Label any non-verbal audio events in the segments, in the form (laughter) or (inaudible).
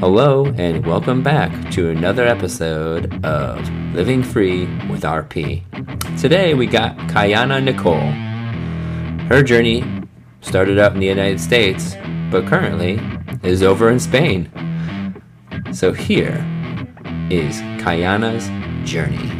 Hello, and welcome back to another episode of Living Free with RP. Today we got Kayana Nicole. Her journey started out in the United States, but currently is over in Spain. So here is Kayana's journey.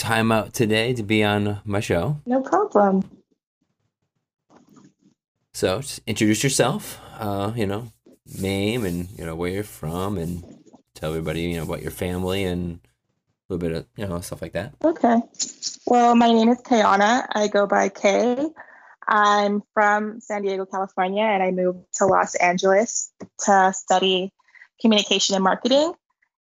Time out today to be on my show. No problem. So, just introduce yourself, uh, you know, name and, you know, where you're from and tell everybody, you know, about your family and a little bit of, you know, stuff like that. Okay. Well, my name is Kayana. I go by Kay. I'm from San Diego, California, and I moved to Los Angeles to study communication and marketing.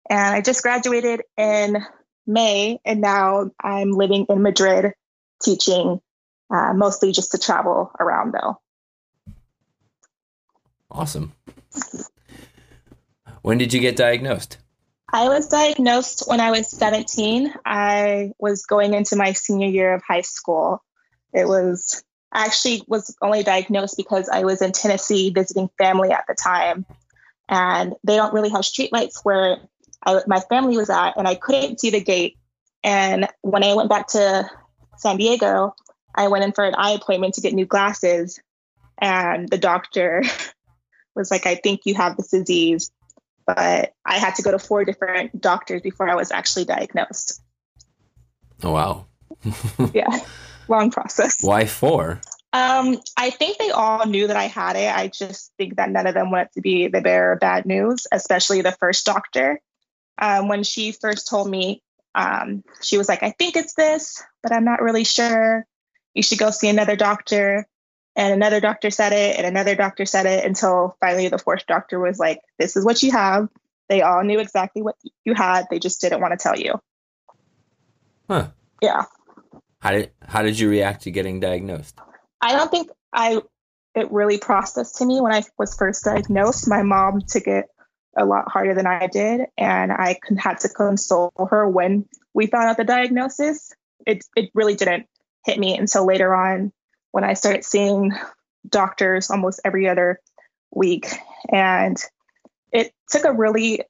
And I just graduated in May, and now I'm living in Madrid teaching, uh, mostly just to travel around though. Awesome. When did you get diagnosed? I was diagnosed when I was 17. I was going into my senior year of high school. It was I actually was only diagnosed because I was in Tennessee visiting family at the time, and they don't really have streetlights where I, my family was at, and I couldn't see the gate. And when I went back to San Diego, I went in for an eye appointment to get new glasses, and the doctor (laughs) was like, "I think you have this disease." but I had to go to four different doctors before I was actually diagnosed. Oh, wow. (laughs) Yeah, long process. Why four? Um, I think they all knew that I had it. I just think that none of them wanted to be the bearer of bad news, especially the first doctor. Um, when she first told me, um, she was like, I think it's this, but I'm not really sure. You should go see another doctor. And another doctor said it, and another doctor said it until finally the fourth doctor was like, This is what you have. They all knew exactly what you had. They just didn't want to tell you. Huh. Yeah. How did how did you react to getting diagnosed? I don't think I it really processed to me when I was first diagnosed. My mom took it a lot harder than I did, and I had to console her when we found out the diagnosis. It it really didn't hit me until later on when I started seeing doctors almost every other week, and it took a really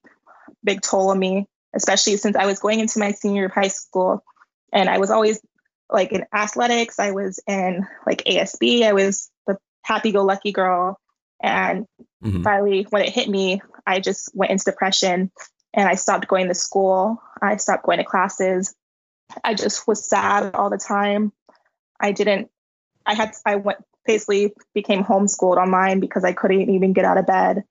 big toll on me, especially since I was going into my senior year of high school, and I was always like in athletics, I was in like ASB, I was the happy go lucky girl. And Mhm. finally, when it hit me, I just went into depression and I stopped going to school. I stopped going to classes. I just was sad all the time. I didn't, I had, I went basically became homeschooled online because I couldn't even get out of bed.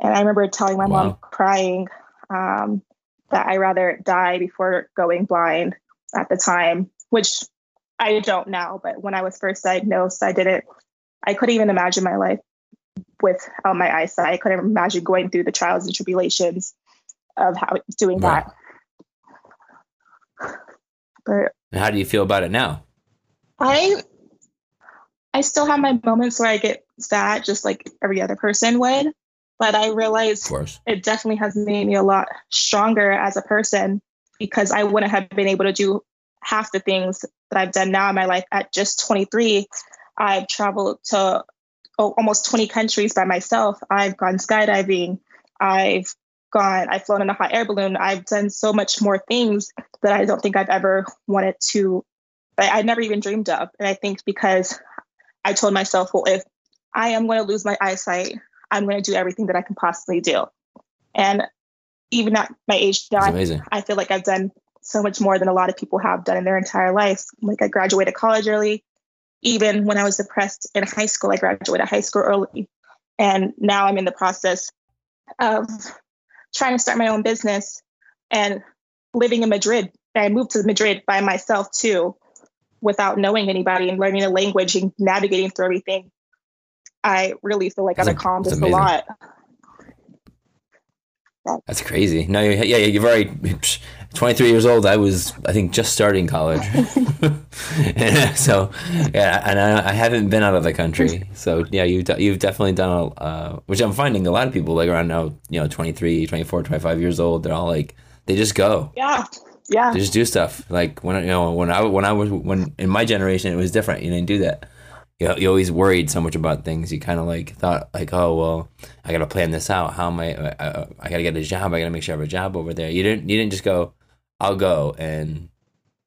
And I remember telling my mom crying um, that I rather die before going blind at the time, which I don't now. But when I was first diagnosed, I didn't, I couldn't even imagine my life without um, my eyesight. I couldn't imagine going through the trials and tribulations of how doing Right. that. But And how do you feel about it now? I I still have my moments where I get sad just like every other person would. But I realize it definitely has made me a lot stronger as a person because I wouldn't have been able to do half the things that I've done now in my life at just 23. I've traveled to oh, almost 20 countries by myself. I've gone skydiving. I've gone, I've flown in a hot air balloon. I've done so much more things that I don't think I've ever wanted to, that I never even dreamed of. And I think because I told myself, well, if I am going to lose my eyesight, I'm going to do everything that I can possibly do. And even at my age now, I-. I feel like I've done so much more than a lot of people have done in their entire lives. Like I graduated college early. Even when I was depressed in high school, I graduated high school early. And now I'm in the process of trying to start my own business and living in Madrid. I moved to Madrid by myself too, without knowing anybody and learning the language and navigating through everything. I really feel like I've accomplished a lot. That's crazy. No, you yeah, you've already 23 years old. I was, I think, just starting college. And (laughs) so, yeah, and I, I haven't been out of the country. So, yeah, you've, you've definitely done, a, uh, which I'm finding a lot of people like around now, you know, 23, 24, 25 years old. They're all like, they just go. Yeah. Yeah. They just do stuff. Like when I- you know when I when I was when in my generation it was different. You didn't do that. You you always worried so much about things. You kind of like thought like, oh well, I got to plan this out. How am I? I, I, I got to get a job. I got to make sure I have a job over there. You didn't. You didn't just go. I'll go and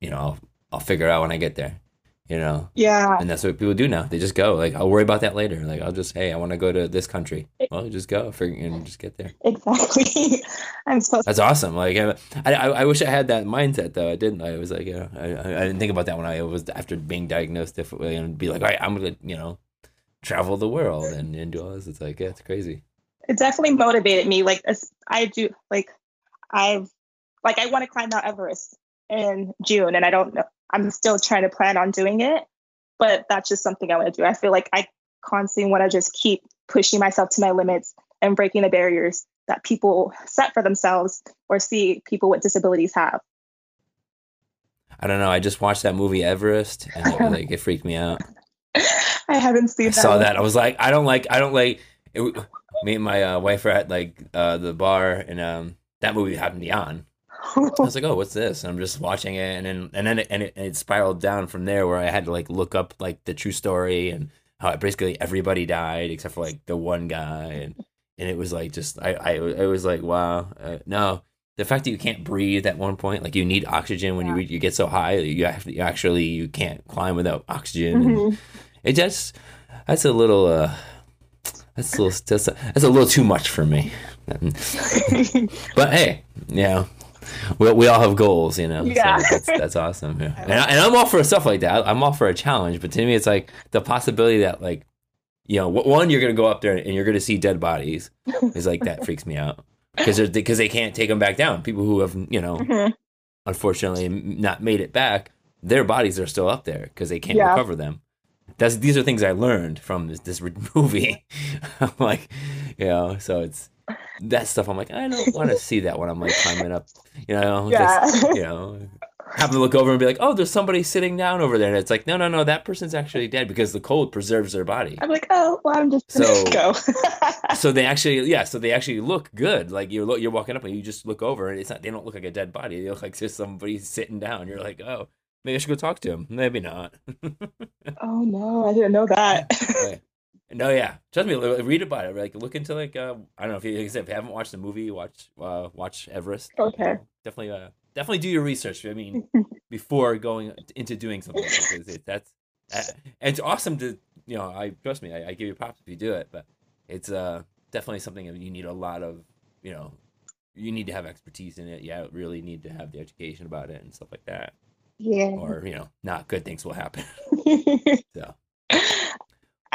you know I'll, I'll figure it out when I get there. You know, Yeah. and that's what people do now. They just go. Like I'll worry about that later. Like I'll just hey, I want to go to this country. Well, just go. Figure and just get there. Exactly. (laughs) I'm so That's awesome. Like I, I, I wish I had that mindset though. I didn't. I was like, you know, I, I didn't think about that when I was after being diagnosed differently and be like, all right, I'm gonna, you know, travel the world and, and do all this. It's like, yeah, it's crazy. it definitely motivated me. Like as I do, like I've, like I want to climb Mount Everest in June, and I don't know. I'm still trying to plan on doing it, but that's just something I want to do. I feel like I constantly want to just keep pushing myself to my limits and breaking the barriers that people set for themselves or see people with disabilities have. I don't know. I just watched that movie Everest and it, (laughs) like it freaked me out. I haven't seen I that. saw that. I was like, I don't like, I don't like. It, me and my uh, wife were at like uh, the bar and um, that movie happened to be on. (laughs) I was like, "Oh, what's this?" And I'm just watching it, and then and then it, and it, and it spiraled down from there, where I had to like look up like the true story and how basically everybody died except for like the one guy, and and it was like just I I it was like wow, uh, no, the fact that you can't breathe at one point, like you need oxygen when you Yeah. you you get so high, you have you actually you can't climb without oxygen. Mhm. it just that's a little uh that's a little that's a, that's a little too much for me. (laughs) But hey, you know, we, we all have goals, you know. Yeah. So that's, that's (laughs) awesome. Yeah. And, I, and I'm all for stuff like that. I'm all for a challenge. But to me, it's like the possibility that, like, you know, one, you're going to go up there and you're going to see dead bodies. (laughs) Is like, that freaks me out. Because because they can't take them back down. People who have, you know, Mhm. unfortunately not made it back, their bodies are still up there because they can't Yeah. recover them. That's these are things I learned from this, this (laughs) movie. I'm like, you know, so it's that stuff. I'm like, I don't (laughs) want to see that when I'm like climbing up, you know, Yeah. just, (laughs) you know, happen to look over and be like, oh, there's somebody sitting down over there, and it's like, no, no, no, that person's actually dead because the cold preserves their body. I'm like, oh, well, I'm just gonna So- go. (laughs) So they actually, yeah, so they actually look good. Like you're you're walking up and you just look over, and it's not. They don't look like a dead body. They look like just somebody sitting down. You're like, oh, maybe I should go talk to him. Maybe not. oh no, I didn't know that. No, yeah. Trust me. Read about it. Like, look into like uh, I don't know if you, like I said, if you haven't watched the movie, watch uh, watch Everest. Okay. Definitely, uh, definitely do your research. I mean, (laughs) before going into doing something like it, that's uh, it's awesome to you know. I trust me. I, I give you props if you do it, but it's uh definitely something that you need a lot of you know. You need to have expertise in it. Yeah, really need to have the education about it and stuff like that. yeah. Or you know, not good things will happen. (laughs) So (laughs)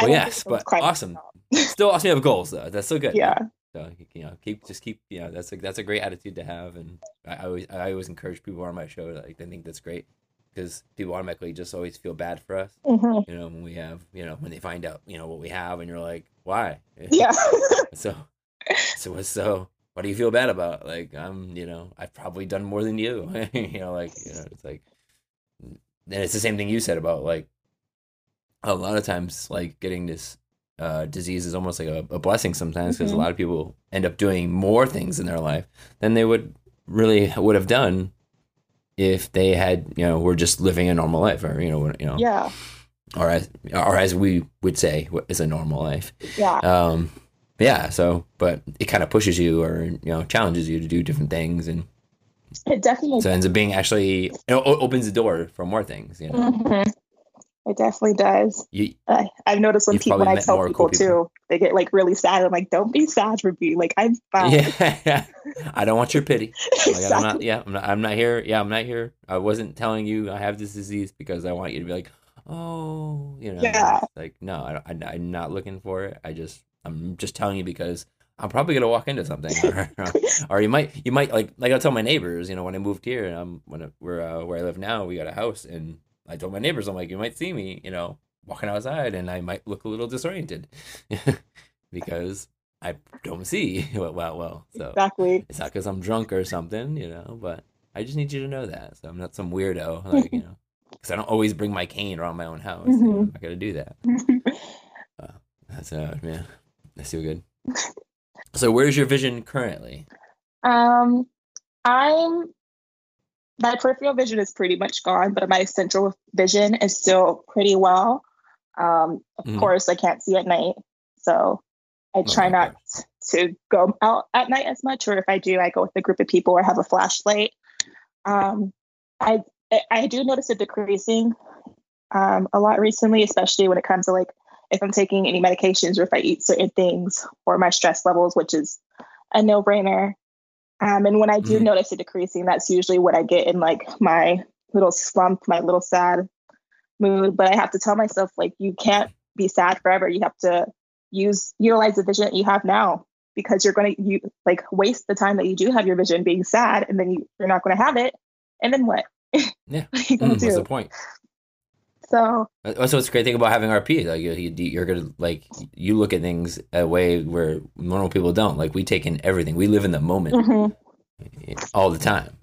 Well, yes, think it was but awesome. still awesome. You have goals though. That's so good. Yeah. So you know, keep just keep you know that's a that's a great attitude to have, and I, I always I always encourage people on my show. Like I think that's great because people automatically just always feel bad for us. Mhm. You know, when we have you know when they find out you know what we have, and you're like, why? (laughs) Yeah. So so what's so what do you feel bad about? Like I'm you know I've probably done more than you. (laughs) you know, like you know it's like, and it's the same thing you said about like a lot of times like getting this uh, disease is almost like a, a blessing sometimes because Mhm. a lot of people end up doing more things in their life than they would really would have done if they had you know were just living a normal life or you know you know yeah. or as or as we would say what is a normal life Yeah. um yeah so but it kind of pushes you or you know challenges you to do different things and It definitely so it ends up being actually it opens the door for more things you know Mhm. It definitely does. You, I, I've noticed when people when I tell people, cool people. too, they get like really sad. I'm like, don't be sad for me. Like I'm fine. yeah, (laughs) I don't want your pity. (laughs) Like, I'm not, yeah, I'm not, I'm not here. Yeah, I'm not here. I wasn't telling you I have this disease because I want you to be like, oh, you know, Yeah. like no, I, I, I'm not looking for it. I just, I'm just telling you because I'm probably gonna walk into something, or, (laughs) or you might, you might like, like I tell my neighbors, you know, when I moved here and I'm when I, we're uh, where I live now, we got a house, and I told my neighbors, I'm like, you might see me, you know, walking outside, and I might look a little disoriented (laughs) because I don't see (laughs) well, well, well. So Exactly. it's not because I'm drunk or something, you know, but I just need you to know that. So I'm not some weirdo, (laughs) like, you know, because I don't always bring my cane around my own house. you know, Mhm. I got to do that. That's uh, man, that's too good. So where's your vision currently? Um, I'm my peripheral vision is pretty much gone, but my central vision is still pretty well. Um, of Mhm. course, I can't see at night, so I try okay. not to go out at night as much. Or if I do, I go with a group of people or have a flashlight. Um, I I- I do notice it decreasing um, a lot recently, especially when it comes to like if I'm taking any medications or if I eat certain things or my stress levels, which is a no brainer. Um, and when I do Mhm. notice it decreasing, that's usually what I get in like my little slump, my little sad mood. But I have to tell myself, like, you can't be sad forever. You have to use utilize the vision that you have now because you're going to you like waste the time that you do have your vision being sad, and then you, you're not going to have it. And then what? (laughs) Yeah. are Mm, what's the point? So That's what's great thing about having RP. Like you, you're gonna like you look at things a way where normal people don't. Like we take in everything. We live in the moment mhm, all the time.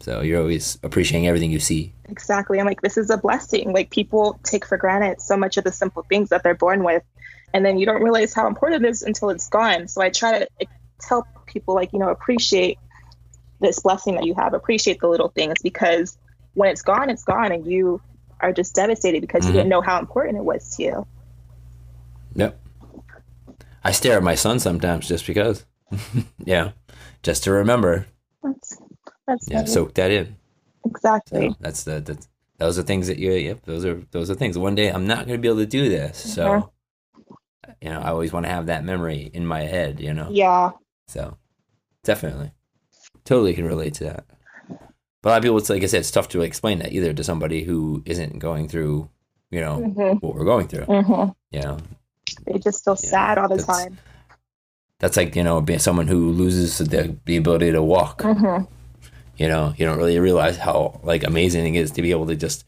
So you're always appreciating everything you see. exactly, I'm like, this is a blessing. Like people take for granted so much of the simple things that they're born with, and then you don't realize how important it is until it's gone. So I try to tell people, like, you know, appreciate this blessing that you have, appreciate the little things because when it's gone, it's gone, and you are just devastated because Mhm. you didn't know how important it was to you. Yep. I stare at my son sometimes just because. (laughs) yeah. Just to remember. That's that's Yeah. Soak that in. exactly. So that's the that's those are things that you yep, those are those are things. One day I'm not gonna be able to do this. So you know, I always want to have that memory in my head, you know. Yeah. So definitely. Totally can relate to that. But a lot of people it's like I said, it's tough to explain that either to somebody who isn't going through, you know, hmm what we're going through. hmm You know. They just feel Yeah, sad all the time. That's like, you know, being someone who loses the, the ability to walk. hmm You know, you don't really realize how like amazing it is to be able to just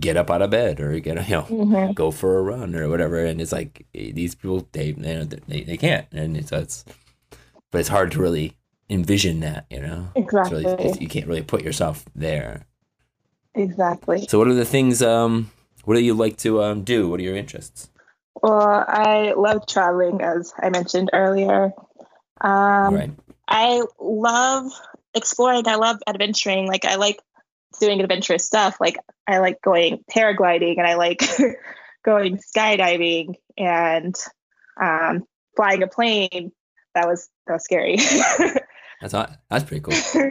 get up out of bed or get you know hmm go for a run or whatever. And it's like eh, these people they they, they can't, and it's, it's but it's hard to really envision that. You know, Exactly. really you can't really put yourself there. Exactly. So what are the things? Um, what do you like to um do? What are your interests? Well, I love traveling, as I mentioned earlier. Um, right. I love exploring. I love adventuring. Like I like doing adventurous stuff. Like I like going paragliding, and I like (laughs) going skydiving and um, flying a plane. That was that was scary. (laughs) That's. That's pretty cool. (laughs)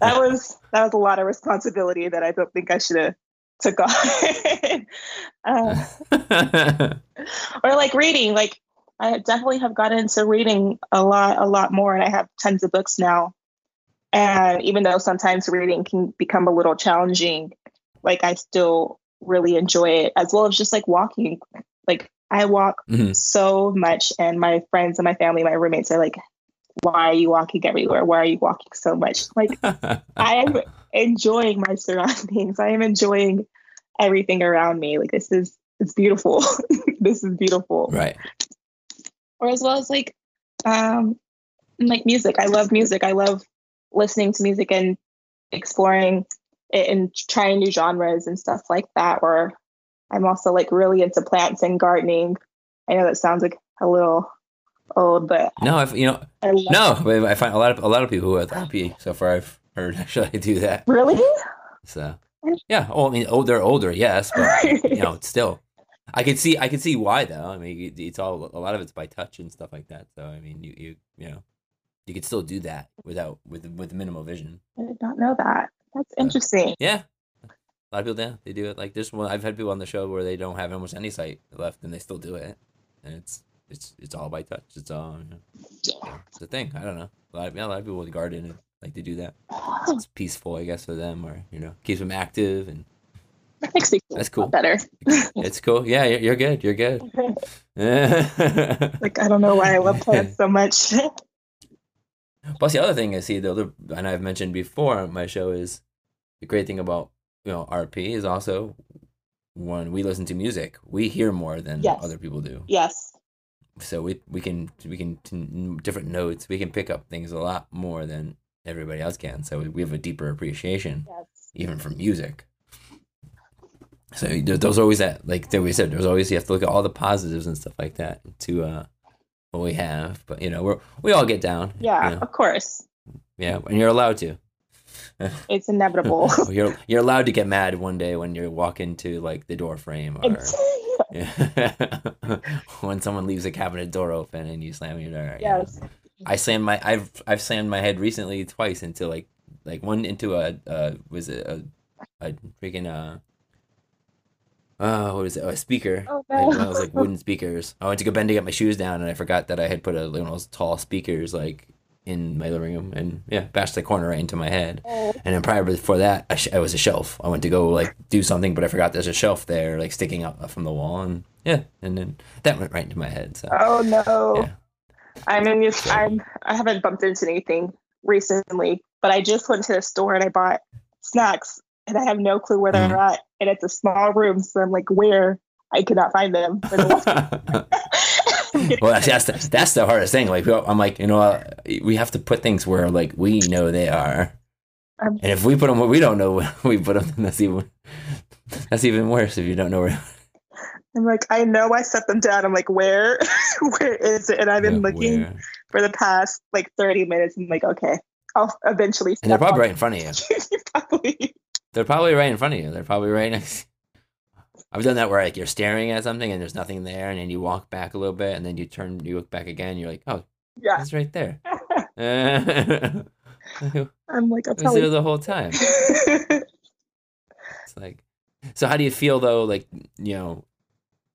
that (laughs) was that was a lot of responsibility that I don't think I should have took on. um, (laughs) or like reading like i definitely have gotten into reading a lot a lot more and i have tons of books now and even though sometimes reading can become a little challenging like i still really enjoy it as well as just like walking like i walk Mhm. so much and my friends and my family my roommates are like why are you walking everywhere why are you walking so much like (laughs) I am enjoying my surroundings. I am enjoying everything around me. Like this is it's beautiful. (laughs) this is beautiful. right. Or as well as like um like music. I love music. I love listening to music and exploring it and trying new genres and stuff like that. Or I'm also like really into plants and gardening. I know that sounds like a little old, but No, I've you know I no. but I find a lot of a lot of people who are happy so far. I've heard (laughs) actually do that. Really? So yeah. Oh, I mean, oh, they're older, yes, but (laughs) you know, still. I could see, I could see why though. I mean, it's all a lot of it's by touch and stuff like that. So I mean, you you you know, you could still do that without with with minimal vision. I did not know that. That's interesting. Yeah, A lot of people do. They do it like this one. I've had people on the show where they don't have almost any sight left, and they still do it, and it's it's it's all by touch. It's all you know, it's a thing. I don't know. A lot of, yeah, a lot of people with garden and like to do that. It's peaceful, I guess, for them, or you know, keeps them active, and That makes me That's cool. better. (laughs) it's cool. Yeah, you're, you're good. You're good. like I don't know why I love plants (laughs) so much. (laughs) Plus, the other thing I see, the other, and I've mentioned before on my show, is the great thing about you know RP is also when we listen to music, we hear more than Yes. other people do. yes. So we we can we can different notes. We can pick up things a lot more than everybody else can. So we have a deeper appreciation Yes. even for music. So there- there's always that, like that we said, there's always you have to look at all the positives and stuff like that to uh what we have. But you know, we're we all get down. Yeah, you know. of course. yeah, and you're allowed to. (laughs) It's inevitable. (laughs) you're you're allowed to get mad one day when you walk into like the door frame or (laughs) when someone leaves a cabinet door open and you slam your door. you know. yes. I slammed my I've I've slammed my head recently twice into like like one into a uh was it a a freaking uh uh what is it a speaker Oh, no. of those like wooden speakers I went to go bend to get my shoes down and I forgot that I had put a one of those tall speakers like in my living room and yeah bashed the corner right into my head Oh, and then prior before that I sh- it was a shelf I went to go like do something but I forgot there's a shelf there like sticking up from the wall and yeah and then that went right into my head so oh no. Yeah. I'm in this So- I'm I haven't bumped into anything recently, but I just went to the store and I bought snacks and I have no clue where they're Mm-hmm. at. And it's a small room, so I'm like, where? I could not find them. (laughs) (laughs) well, that's that's the, that's the hardest thing. Like I'm like, you know, uh, we have to put things where like we know they are, Um, and if we put them where we don't know where (laughs) we put them, then that's even (laughs) that's even worse. If you don't know where, I'm like, I know I set them down. I'm like, where? where is it? And I've been yeah, looking where. for the past like 30 minutes. I'm like, okay, I'll eventually. and they're probably on- right in front of you. probably. They're probably right in front of you. They're probably right next. I've done that where like you're staring at something and there's nothing there, and then you walk back a little bit, and then you turn, you look back again, you're like, oh, Yeah. it's right there. (laughs) (laughs) I'm like, I'll was there probably. the whole time. (laughs) It's like, so how do you feel though? Like, you know,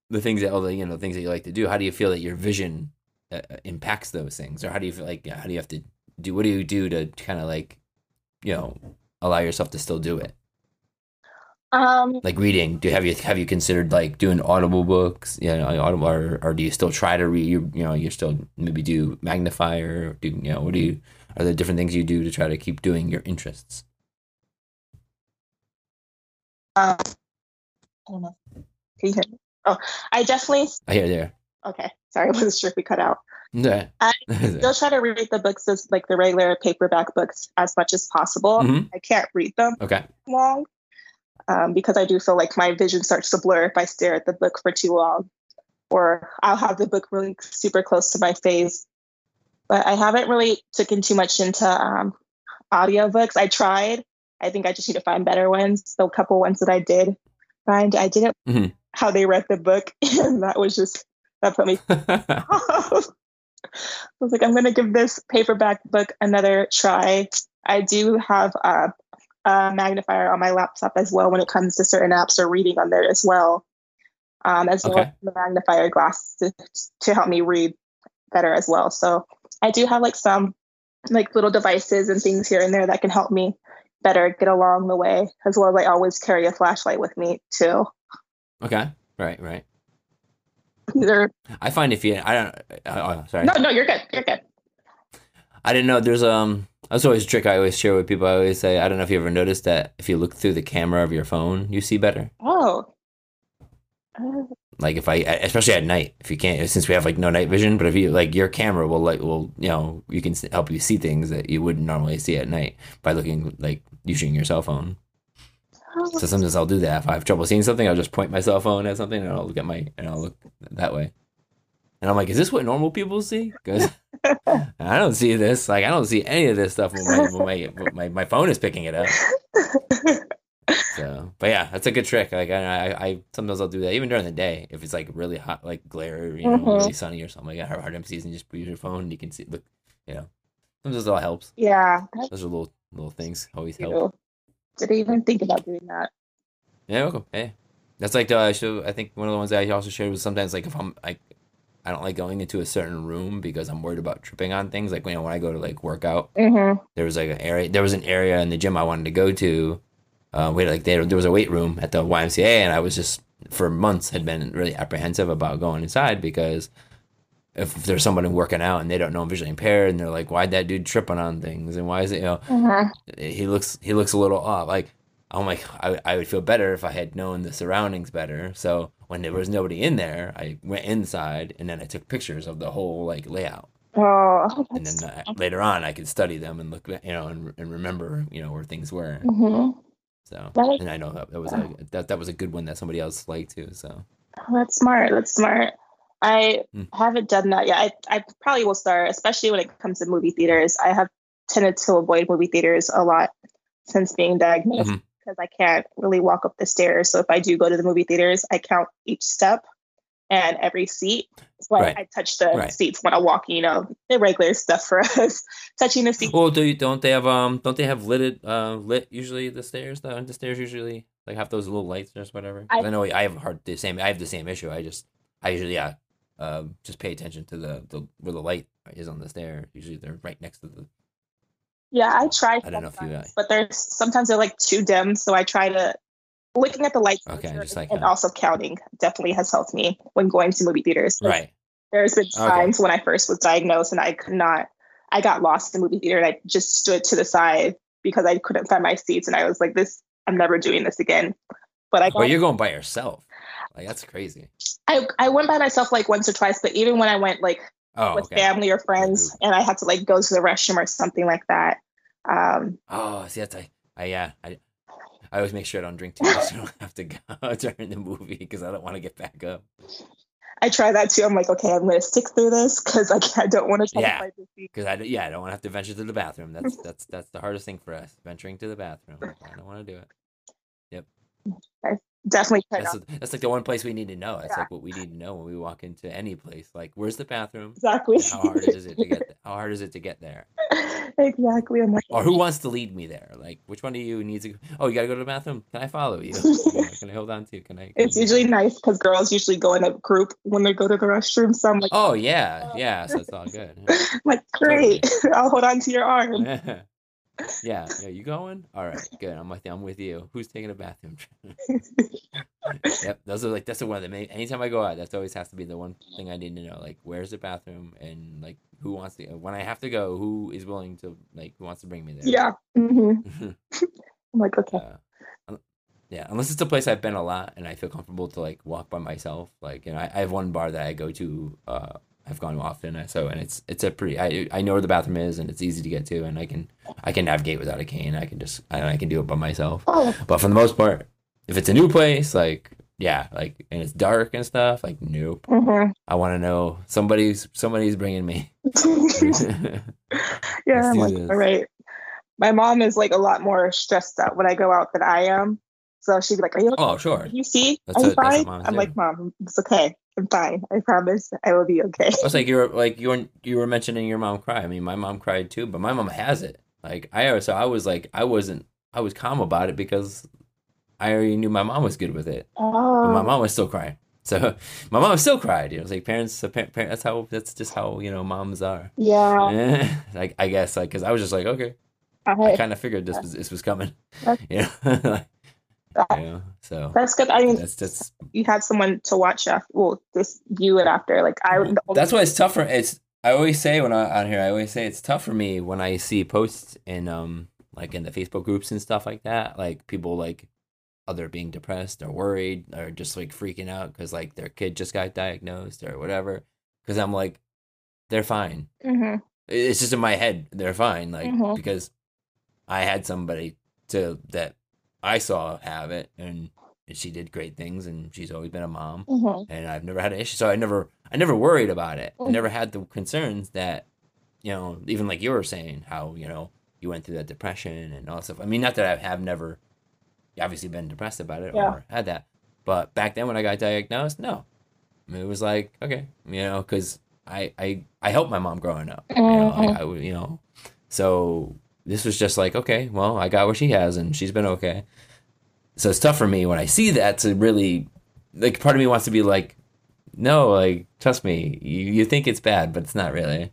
the things that all the you know things that you like to do. How do you feel that your vision uh, uh, impacts those things, or how do you feel like how do you have to do? What do you do to kind of like, you know, allow yourself to still do it? Um, Like reading. Do have you have you considered like doing audible books? You know, audible, or, or do you still try to read? You you know, you still maybe do magnifier. or do you know what do you? Are there different things you do to try to keep doing your interests? um, I don't know. Can you hear me? Oh, I definitely. I hear there. Okay, sorry, (laughs) I wasn't sure if we cut out. Yeah. I (laughs) Still try to read the books as like the regular paperback books as much as possible. Mhm. I can't read them Okay. long um, because I do feel like my vision starts to blur if I stare at the book for too long, or I'll have the book really super close to my face. But I haven't really taken too much into um, audiobooks. I tried. I think I just need to find better ones. The couple ones that I did find, I didn't Mhm. how they read the book, (laughs) and that was just that put me (laughs) I was like, I'm going to give this paperback book another try. I do have a, a magnifier on my laptop as well when it comes to certain apps or reading on there as well, um, as well Okay. as the magnifier glass to, to help me read better as well. So I do have like some like little devices and things here and there that can help me better get along the way, as well as I always carry a flashlight with me too. okay. Right. Right. Either I find if you, I don't, uh, oh, sorry. no, no, you're good, you're good. I didn't know there's um. That's always a trick I always share with people. I always say, I don't know if you ever noticed that if you look through the camera of your phone, you see better. Oh, Uh, Like if I, especially at night, if you can't, since we have like no night vision, but if you like your camera will like will you know you can help you see things that you wouldn't normally see at night by looking like using your cell phone. So sometimes I'll do that if I have trouble seeing something, I'll just point my cell phone at something and I'll look at my and I'll look that way. And I'm like, is this what normal people see? Because (laughs) I don't see this. Like I don't see any of this stuff when my when my, (laughs) when my my phone is picking it up. So, but yeah, that's a good trick. Like I, I, I sometimes I'll do that even during the day if it's like really hot, like glare, you know, Mhm. really sunny or something. Like I have hard time seeing, just use your phone and you can see. Look, you know, sometimes it all helps. yeah, Those are little little things always help. you. Did I even think about doing that. Yeah, welcome. Hey, that's like the show. I think one of the ones that I also shared was sometimes like if I'm like, I don't like going into a certain room because I'm worried about tripping on things. Like you know when I go to like work out, Mm-hmm. there was like an area. There was an area in the gym I wanted to go to. Uh, we had, like there, there was a weight room at the YMCA, and I was just for months had been really apprehensive about going inside because if there's somebody working out and they don't know I'm visually impaired, and they're like, "Why'd that dude tripping on things? And why is it you know?" Mm-hmm. he looks he looks a little off. Like I'm like I, I would feel better if I had known the surroundings better. So when there was nobody in there, I went inside and then I took pictures of the whole like layout. Oh, And then uh, later on, I could study them and look, you know, and, and remember, you know, where things were. hmm So, That- and I know that, that was a, that that was a good one that somebody else liked too. So, That's smart. That's smart. I Mm. haven't done that yet. I, I probably will start, especially when it comes to movie theaters. I have tended to avoid movie theaters a lot since being diagnosed Mhm. Because I can't really walk up the stairs. So if I do go to the movie theaters, I count each step and every seat. So I- Right. I, touch the Right. seats when I walk, you know, the regular stuff for (laughs) us. Touching the seat. well, do you, don't they have um don't they have lit uh lit usually the stairs the the stairs usually like have those little lights or whatever. I, I- know I have hard the same I have the same issue. I just I usually yeah um just pay attention to the the where the light is on the stair. Usually they're right next to the Yeah, I try. I don't know if you, uh, but there's sometimes they're like too dim, so I try to looking at the lights Okay, and- just like and how- also counting definitely has helped me when going to movie theaters. Right. There's been Okay. times when I first was diagnosed and I could not. I got lost in the movie theater and I just stood to the side because I couldn't find my seats and I was like, "This, I'm never doing this again." But I got, But you're going by yourself. Like that's crazy. I I went by myself like once or twice, but even when I went like Oh, with okay. family or friends and I had to like go to the restroom or something like that, um, Oh, see, that's I, I yeah, I, I always make sure I don't drink too much. (laughs) so I don't have to go (laughs) during the movie because I don't want to get back up. I try that too. I'm like, okay, I'm gonna stick through this because I, (laughs) I don't want to try Yeah. to fight this. Because I, yeah, I don't want to have to venture to the bathroom. That's that's that's the hardest thing for us, venturing to the bathroom. I don't want to do it. Definitely That's not. that's like the one place we need to know. That's Yeah. like what we need to know when we walk into any place. Like, where's the bathroom? Exactly. How hard is it to get? How hard is it to get there? (laughs) exactly. I'm like, Or who wants to lead me there? Like, which one of you needs to? Oh, you gotta go to the bathroom. Can I follow you? (laughs) Can I hold on to? you? Can I? it's can- usually nice because girls usually go in a group when they go to the restroom. So I'm like, Oh yeah, oh. yeah. So it's all good. (laughs) I'm like great. I'll hold on to your arm. Yeah, yeah. You going? All right, good. I'm with you. I'm with you. Who's taking a bathroom? trip? (laughs) yep. Those are like that's the one that may, anytime I go out, that's always has to be the one thing I need to know. Like, where's the bathroom and like who wants to when I have to go, who is willing to like who wants to bring me there? Yeah. hmm (laughs) I'm like, okay. Uh, yeah, unless it's a place I've been a lot and I feel comfortable to like walk by myself. Like, you know, I, I have one bar that I go to. Uh, I've gone often, so and it's it's a pretty. I I know where the bathroom is and it's easy to get to, and I can I can navigate without a cane. I can just I, I can do it by myself. Oh, But for the most part, if it's a new place, like yeah, like and it's dark and stuff, like nope. hmm I want to know somebody's somebody's bringing me. (laughs) (laughs) yeah. I'm like, this. all right. My mom is like a lot more stressed out when I go out than I am. So she'd be like, "Are you okay? oh sure. you see? That's Are you fine?" I'm do. like, "Mom, it's okay. I'm fine. I promise. I will be okay." It's like you were (laughs) like you were you were mentioning your mom cry. I mean, my mom cried too, but my mom has it. Like I so I was like I wasn't I was calm about it because I already knew my mom was good with it, but oh. my Oh, mom was still crying. So (laughs) my mom still cried. You know, it's like parents. So par- par- that's how. That's just how you know moms are. yeah. (laughs) like I guess like because I was just like okay, I I, kind of figured this was this was coming. That's- You know, like, that- know. So that's good. I mean, that's that's you had someone to watch after. Well, just you and after. Like I. only- That's why it's tough for it's. I always say when I on here, I always say it's tough for me when I see posts in um like in the Facebook groups and stuff like that, like people like other being depressed or worried or just like freaking out because like their kid just got diagnosed or whatever. Because I'm like, they're fine. Mhm. It's just in my head they're fine, like Mhm. because I had somebody to that I saw have it and she did great things and she's always been a mom Mhm. and I've never had an issue. So I never, I never worried about it. I Mm. never had the concerns that, you know, even like you were saying, how you know you went through that depression and all that stuff. I mean, not that I have never, obviously been depressed about it Yeah. or had that, but back then when I got diagnosed, no, I mean, it was like okay, you know, because I, I, I helped my mom growing up, you know, I, I, you know, so this was just like okay, well, I got what she has and she's been okay. so it's tough for me when I see that to really like part of me wants to be like, no, like trust me, you, you think it's bad, but it's not really.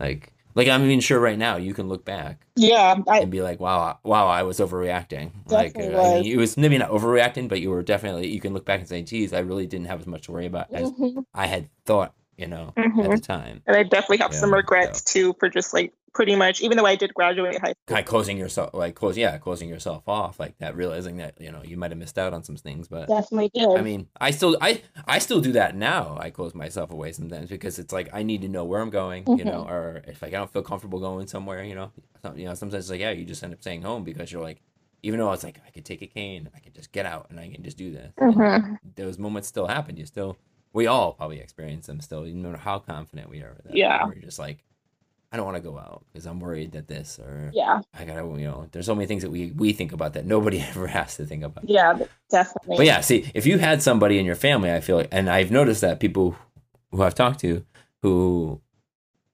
Like like I'm even sure right now you can look back Yeah, I and be like, wow, wow, I was overreacting. Like Definitely uh, I mean, was. it was maybe not overreacting, but you were definitely you can look back and say, geez, I really didn't have as much to worry about as Mhm. I had thought, you know, at the Mhm. time. and I definitely have some Yeah, regrets too for just like pretty much even though I did graduate high school. Kind of closing yourself, like close, yeah, closing yourself off, like that, realizing that you know you might have missed out on some things, but Definitely did. I mean, I still, I, I still do that now. I close myself away sometimes because it's like I need to know where I'm going, you know, Mm-hmm. or if like I don't feel comfortable going somewhere, you know, you know, sometimes it's like yeah, you just end up staying home because you're like, even though I was like I could take a cane, I could just get out and I can just do this. Mhm. Those moments still happen. You still, we all probably experience them still, no matter how confident we are. With that, Yeah. We're just like, I don't want to go out because I'm worried that this or yeah, I gotta, you know, there's so many things that we we think about that nobody (laughs) ever has to think about. yeah, definitely. But yeah, see, if you had somebody in your family, I feel like, and I've noticed that people who I've talked to, who,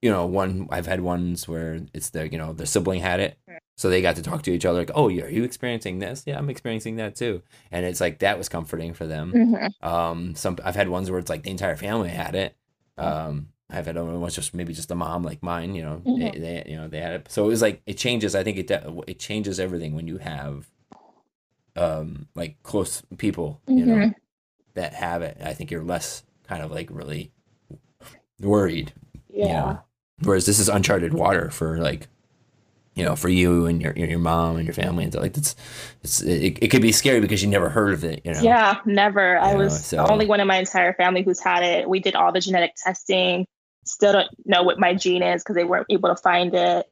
you know, one I've had ones where it's their, you know, their sibling had it, mm. So they got to talk to each other, like, oh, yeah, are you experiencing this? Yeah, I'm experiencing that too, and it's like that was comforting for them. Mhm. Um, some I've had ones where it's like the entire family had it. Um, I've had other ones just maybe just a mom like mine, you know, they, Mhm. they you know they had it. So it was like it changes. I think it it changes everything when you have, um, like close people, you know, Mhm. that have it. I think you're less kind of like really worried. Yeah. You know? Whereas this is uncharted water for like, you know, for you and your your, mom and your family and stuff. Like it's it's it, it could be scary because you never heard of it. You know. Yeah, never. I Yeah, was so- the only one in my entire family who's had it. We did all the genetic testing. Still don't know what my gene is because they weren't able to find it.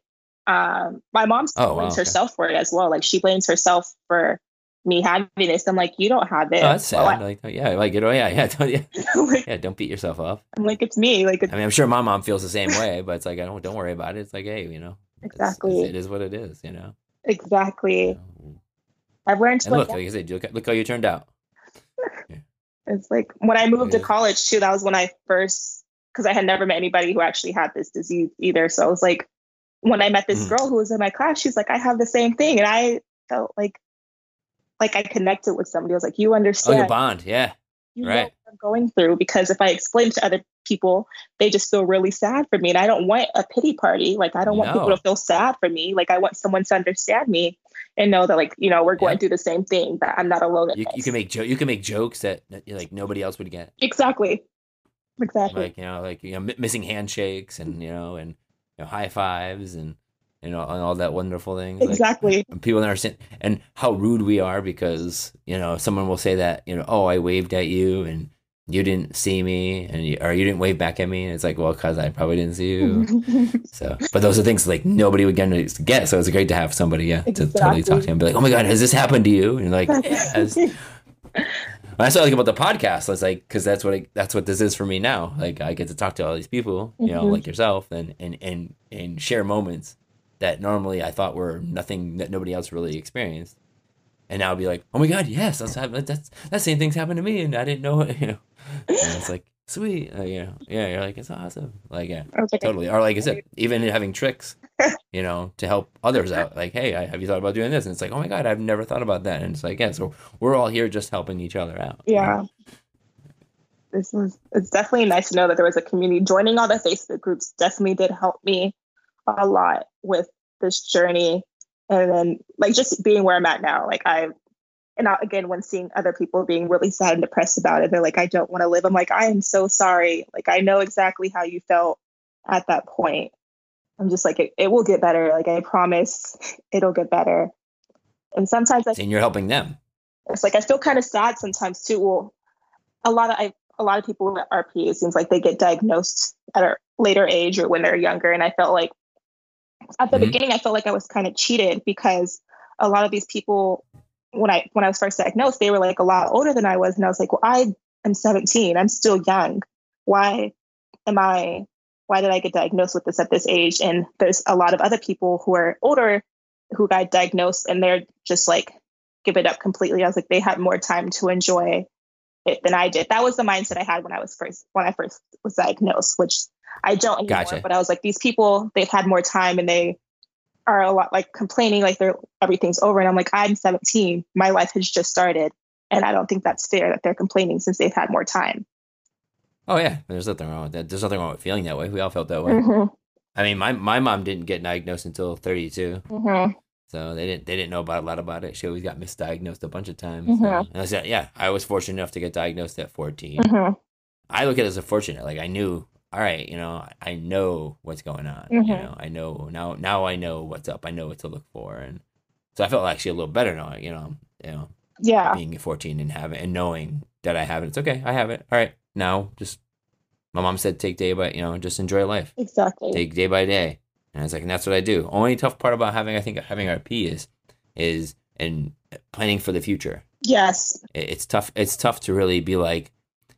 Um, my mom still Oh, wow, blames okay. herself for it as well. Like she blames herself for me having this. I'm like, you don't have it. Oh, that's sad. Well, like, yeah, like, you know, yeah, yeah, (laughs) don't, yeah, (laughs) like, yeah. Don't beat yourself up. I'm like, it's me. Like, it's, I mean, I'm sure my mom feels the same way, but it's like, I don't, don't worry about it. It's like, hey, you know, Exactly. it's- it is what it is, you know. exactly. You? I've learned to And like, look, like I said, look, look how you turned out. (laughs) It's like when I moved to college too, that was when I first because I had never met anybody who actually had this disease either. So I was like, when I met this Mhm. girl who was in my class, she's like, I have the same thing. And I felt like like I connected with somebody. I was like, you understand? Oh, your bond, yeah. you right. I'm going through because if I explain to other people, they just feel really sad for me. And I don't want a pity party. Like I don't want people to feel sad for me. Like I want someone to understand me and know that like, you know, we're going Yeah. through the same thing, that I'm not alone You, you can make jo- you can make jokes that, that like nobody else would get. Exactly. Exactly. Like you know, like you know, mi- missing handshakes and you know, and you know, high fives and you know, and all that wonderful things. Like, exactly. and people understand and how rude we are because you know someone will say that you know oh I waved at you and you didn't see me and you, or you didn't wave back at me and it's like well because I probably didn't see you (laughs) so but those are things like nobody would get to get so it's great to have somebody yeah to totally talk to him and be like oh my god has this happened to you and you're like (laughs) yes that's what I like about the podcast. It's like because that's what I, that's what this is for me now. Like I get to talk to all these people, you know, Mhm. like yourself, and and and and share moments that normally I thought were nothing that nobody else really experienced. And now I'll be like, oh my god, yes, that's that's that same thing's happened to me, and I didn't know it. (laughs) You know, and it's like sweet, uh, yeah, yeah. You're like it's awesome, like yeah, like, totally. Or like I said, (laughs) even having tricks, you know, to help others out. (laughs) Like, hey, I, have you thought about doing this? And it's like, oh my god, I've never thought about that. And it's like, yeah, so we're all here just helping each other out. yeah. This was it's definitely nice to know that there was a community. Joining all the Facebook groups definitely did help me a lot with this journey. And then like just being where I'm at now. Like I and I, again when seeing other people being really sad and depressed about it, they're like, I don't want to live. I'm like, I am so sorry. Like I know exactly how you felt at that point. I'm just like, it, it will get better. Like I promise it'll get better. And sometimes I And you're helping them. it's like I feel kind of sad sometimes too. Well, a lot of I a lot of people with RP it seems like they get diagnosed at a later age or when they're younger, and I felt like at the Mhm. beginning I felt like I was kind of cheated because a lot of these people when I when I was first diagnosed they were like a lot older than I was, and I was like, well, I am 17, I'm still young. Why am I? Why did I get diagnosed with this at this age? And there's a lot of other people who are older who got diagnosed, and they're just like give it up completely. I was like, they had more time to enjoy it than I did. That was the mindset I had when I was first when I first was diagnosed, which I don't anymore. Gotcha. But I was like, these people, they've had more time and they are a lot like complaining like they're everything's over and i'm like i'm 17 my life has just started and i don't think that's fair that they're complaining since they've had more time Oh yeah, there's nothing wrong with that. There's nothing wrong with feeling that way. We all felt that way. Mhm, I mean, my my mom didn't get diagnosed until 32, mhm, so they didn't they didn't know about a lot about it. She always got misdiagnosed a bunch of times. Mhm. So- and I said, yeah, I was fortunate enough to get diagnosed at 14. mhm, I look at it as a fortunate. Like I knew, all right, you know, I know what's going on. You Mhm. know, I know now. Now I know what's up. I know what to look for, and so I felt actually a little better now. You know, you know, yeah being 14 and having and knowing that I have it. It's okay. I have it. All right. Now just my mom said take day by you know just enjoy life. exactly Take day by day. And I was like, and that's what I do. Only tough part about having I think having RP is is and planning for the future. yes It- It's tough. It's tough to really be like,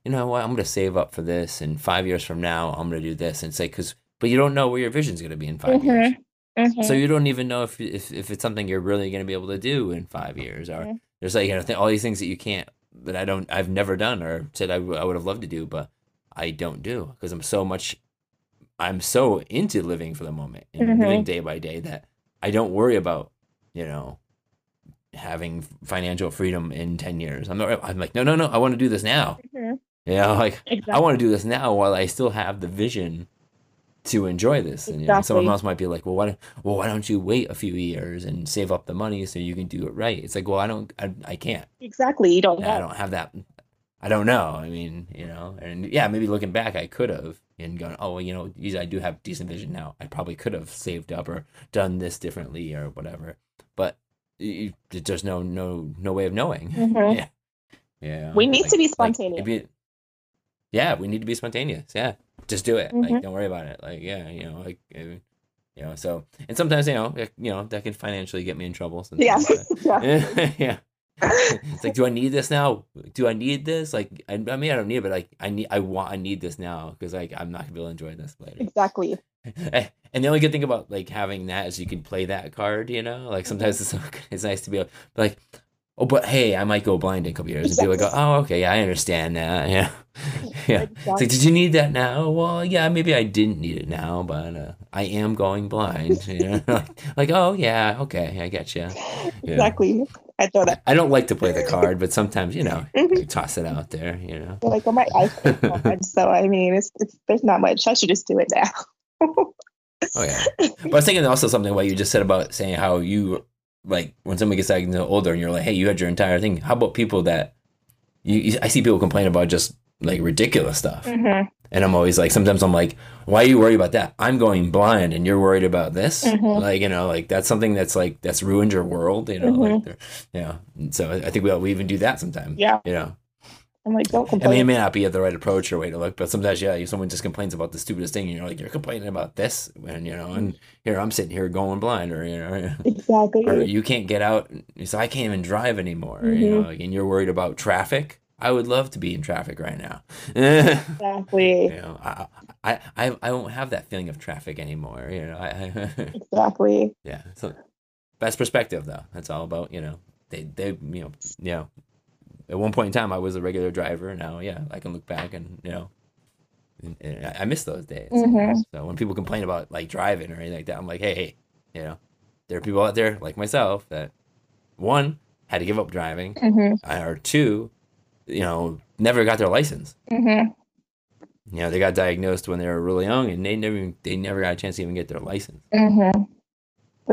you know what? I'm going to save up for this, and five years from now, I'm going to do this. And it's like, because, but you don't know where your vision's going to be in 5 years. Mhm, So you don't even know if, if if it's something you're really going to be able to do in five years, or Mhm. there's like you know th- all these things that you can't that I don't I've never done or said I, w- I would have loved to do, but I don't do because I'm so much I'm so into living for the moment and Mhm. living day by day that I don't worry about you know having financial freedom in ten years. I'm not. I'm like no no no. I want to do this now. mhm, You know (laughs) like exactly I want to do this now while I still have the vision to enjoy this. And you know, someone else might be like, well, why, don't- well, why don't you wait a few years and save up the money so you can do it right? It's like, well, I don't, I, I can't. exactly you don't I don't have that. I don't know. I mean, you know, and yeah, maybe looking back, I could have and gone, oh, well, you know, I do have decent vision now. I probably could have saved up or done this differently or whatever. But you, there's no, no, no way of knowing. (laughs) Mhm. Yeah. Yeah. We need to be spontaneous. maybe- yeah, we need to be spontaneous. Yeah, just do it. Like, Mhm. don't worry about it. Like, yeah, you know, like, uh, you know. So, and sometimes, you know, you know, that can financially get me in trouble. yeah (laughs) yeah (laughs) yeah. It's like, do I need this now? Do I need this? Like, I, I mean, I don't need it, but like, I need, I want, I need this now because like, I'm not gonna be able to enjoy this later. exactly (laughs) And the only good thing about like having that is you can play that card. You know, like sometimes it's it's nice to be able, like, oh, but hey, I might go blind in a couple years, and people go, oh, okay, yeah, I understand that. (laughs) Yeah, (laughs) yeah. It's like, did you need that now? Well, yeah, maybe I didn't need it now, but uh, I am going blind. (laughs) You know? like, like, oh yeah, okay, I get you. exactly i throw that I don't like to play the card, but sometimes you know, you toss it out there. You know. They're like, oh my phone. so I mean, it's, it's there's not much. I should just do it now. Oh yeah. But I was thinking also something what you just said about saying how you like when somebody gets diagnosed older and you're like, hey, you had your entire thing. How about people that you, you I see people complain about just like ridiculous stuff. Mhm. And I'm always like, sometimes I'm like, why are you worried about that? I'm going blind and you're worried about this. Mhm. Like, you know, like that's something that's like, that's ruined your world, you know, like, Mhm. they're- you know, and so I think we, we even do that sometimes, Yeah. you know, I'm like, don't complain. I mean, it may not be the right approach or way to look, but sometimes, yeah, you, someone just complains about the stupidest thing, and you're like, you're complaining about this, and you know, and here I'm sitting here going blind, or you know, (laughs) exactly. or you can't get out, so I can't even drive anymore, Mm-hmm. know, like, and you're worried about traffic. I would love to be in traffic right now. (laughs) you Exactly. know, I, I, I, I won't have that feeling of traffic anymore. You know, I, I (laughs) Exactly. yeah. So best perspective, though. That's all about you know, they, they, you know, you know. At one point in time, I was a regular driver. Now, yeah, I can look back and you know, and, and I miss those days. Mhm. So when people complain about like driving or anything like that, I'm like, hey, hey, you know, there are people out there like myself that one had to give up driving, hmm or two, you know, never got their license. hmm You know, they got diagnosed when they were really young, and they never they never got a chance to even get their license. hmm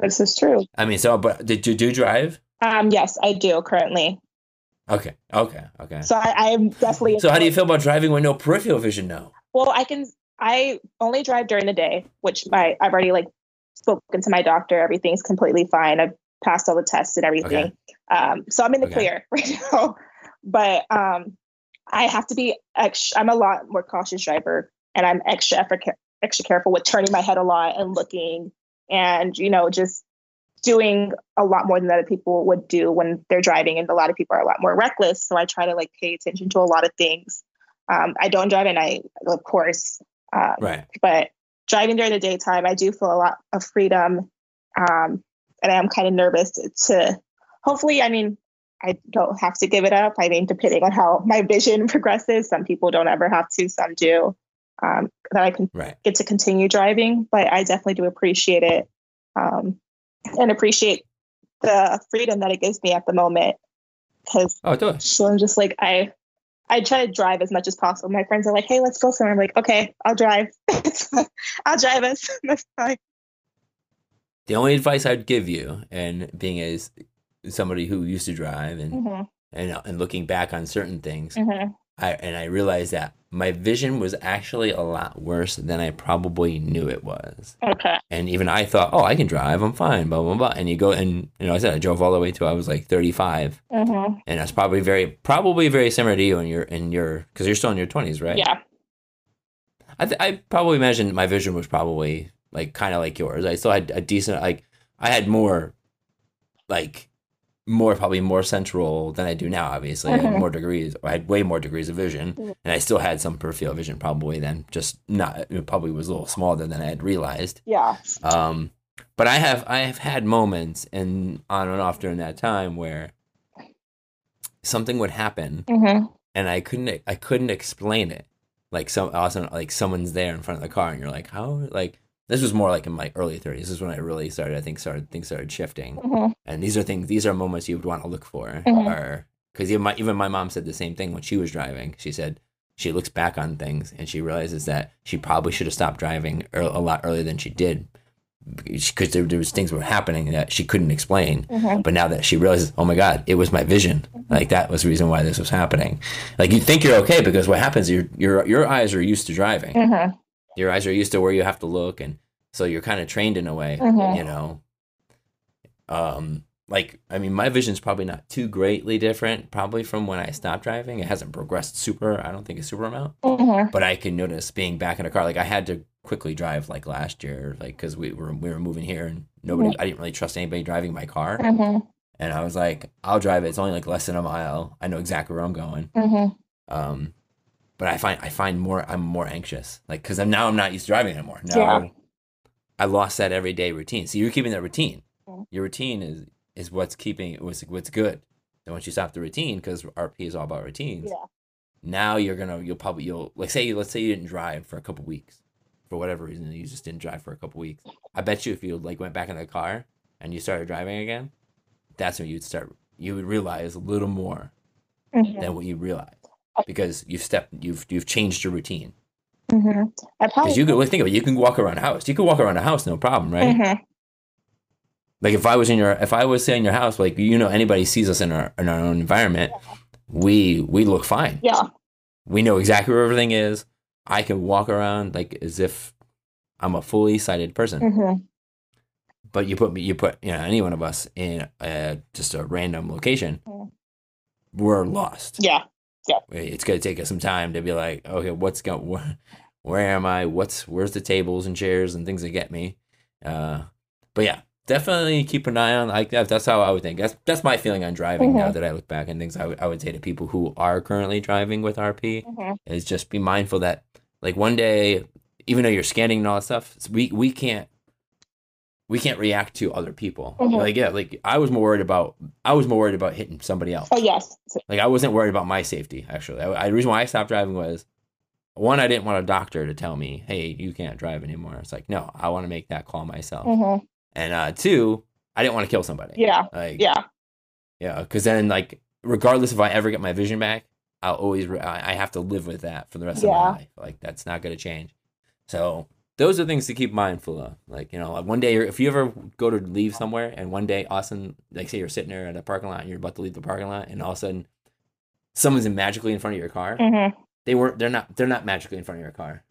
This is true. I mean, so but did you do drive? Um, yes, I do currently. Okay, okay, okay. So I, I'm definitely. So how do you feel about driving with no peripheral vision now? Well, I can. I only drive during the day, which my I've already like spoken to my doctor. Everything's completely fine. I've passed all the tests and everything. Okay. Um, so I'm in the Okay. clear (laughs) right now. But um, I have to be extra. I'm a lot more cautious driver, and I'm extra effort, extra careful with turning my head a lot and looking, and you know just doing a lot more than other people would do when they're driving. And a lot of people are a lot more reckless. So I try to like pay attention to a lot of things. Um, I don't drive at night, of course. Um, Right. but driving during the daytime, I do feel a lot of freedom. Um, and I am kind of nervous to hopefully, I mean, I don't have to give it up. I mean, depending on how my vision (laughs) progresses, some people don't ever have to, some do. Um, that I can Right. get to continue driving, but I definitely do appreciate it. Um, and appreciate the freedom that it gives me at the moment. Because Oh, totally. so I'm just like I I try to drive as much as possible. My friends are like, "Hey, let's go somewhere." I'm like, "Okay, I'll drive. (laughs) I'll drive us. (laughs) That's fine." The only advice I'd give you, and being as somebody who used to drive and hmm and, and looking back on certain things, hmm I and I realized that my vision was actually a lot worse than I probably knew it was. Okay. And even I thought, oh, I can drive, I'm fine, blah blah blah. And you go and you know, I said I drove all the way till I was like 35, mm-hmm. and that's probably very probably very similar to you in your in your because you're still in your 20s, right? Yeah. I th- I probably imagine my vision was probably like kind of like yours. I still had a decent like I had more like more probably more central than I do now. Obviously, I had (laughs) more degrees. I had way more degrees of vision, and I still had some peripheral vision probably then. Just not it probably was a little smaller than I had realized. Yeah. Um, but I have I have had moments and on and off during that time where something would happen hmm and I couldn't I couldn't explain it. Like some also like someone's there in front of the car and you're like how like this was more like in my early 30s. This is when I really started I think started things started shifting. hmm And these are things these are moments you would want to look for Mhm. or cuz even my even my mom said the same thing when she was driving. She said she looks back on things and she realizes that she probably should have stopped driving a lot earlier than she did because there, there was things were happening that she couldn't explain hmm but now that she realizes, oh my God, it was my vision. Like that was the reason why this was happening. Like you think you're okay because what happens, your your your eyes are used to driving. hmm Your eyes are used to where you have to look, and so you're kind of trained in a way. Mhm. You know, um, like I mean, my vision's probably not too greatly different, probably from when I stopped driving. It hasn't progressed super. I don't think a super amount, hmm but I can notice being back in a car. Like I had to quickly drive like last year, like because we were we were moving here and nobody. I didn't really trust anybody driving my car. hmm And I was like, I'll drive it. It's only like less than a mile. I know exactly where I'm going. hmm Um, but I find I find more I'm more anxious, like because I'm now I'm not used to driving anymore. Now Yeah. I lost that everyday routine. So you're keeping that routine. Mhm. Your routine is is what's keeping what's what's good. And once you stop the routine, because RP is all about routines. Yeah. Now you're gonna you'll probably you'll like say let's say you didn't drive for a couple weeks for whatever reason you just didn't drive for a couple weeks. I bet you if you like went back in the car and you started driving again, that's when you'd start you would realize a little more hmm than what you realize because you've stepped you've you've changed your routine. Hmm probably because you could think of it you can walk around a house. You can walk around a house no problem right? Mhm. like if i was in your if i was say in your house like you know anybody sees us in our in our own environment we we look fine. Yeah. we know exactly where everything is. I can walk around like as if i'm a fully sighted person. Hmm but you put me you put you know any one of us in uh just a random location we're lost. Yeah. It's going to take us some time to be like okay what's going (laughs) where, where am i? What's where's the tables and chairs and things that get me? Uh but yeah definitely keep an eye on like that that's how i would think. That's that's my feeling on driving now Mhm. that i look back and things I would- say to people who are currently driving with rp hmm is just be mindful that like one day even though you're scanning and all that stuff we we can't we can't react to other people Mhm. like yeah like i was more worried about i was more worried about hitting somebody else Oh yes. like I wasn't worried about my safety. Actually, I, I, the reason why I stopped driving was one, I didn't want a doctor to tell me, "Hey, you can't drive anymore." It's like, no, I want to make that call myself. hmm And uh, two, I didn't want to kill somebody. Yeah. Like, Yeah. yeah, because then like, regardless if I ever get my vision back, I'll always re- I I have to live with that for the rest of my life. Like that's not going to change. So those are things to keep mindful of. Like you know, like one day you're, if you ever go to leave somewhere, and one day Austin, like say you're sitting there at a parking lot and you're about to leave the parking lot, and all of a sudden someone's magically in front of your car. hmm They weren't. They're not. They're not magically in front of your car.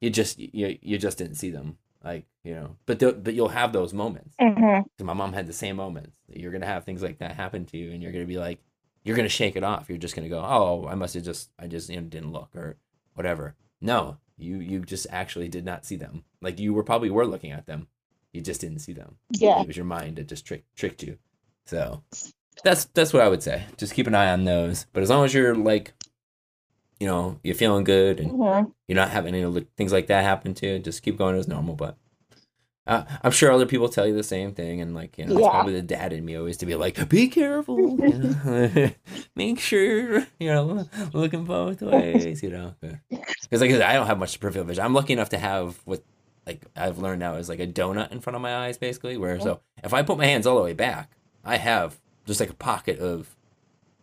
You just you you just didn't see them. Like you know, but but you'll have those moments. hmm 'Cause my mom had the same moments. You're gonna have things like that happen to you, and you're gonna be like, you're gonna shake it off. You're just gonna go, oh, I must have just, I just you know, didn't look or whatever. No, you you just actually did not see them. Like you were probably were looking at them, you just didn't see them. Yeah. It was your mind that just tricked tricked you. So that's that's what I would say. Just keep an eye on those. But as long as you're like, you know, you're feeling good and hmm you're not having any things like that happen to you, just keep going as normal. But uh, I'm sure other people tell you the same thing, and like you know, it's probably the dad in me always to be like, be careful, you know? (laughs) make sure you know, looking both ways, you know, because like I don't have much peripheral vision. I'm lucky enough to have what like I've learned now is like a donut in front of my eyes, basically. Where so if I put my hands all the way back, I have just like a pocket of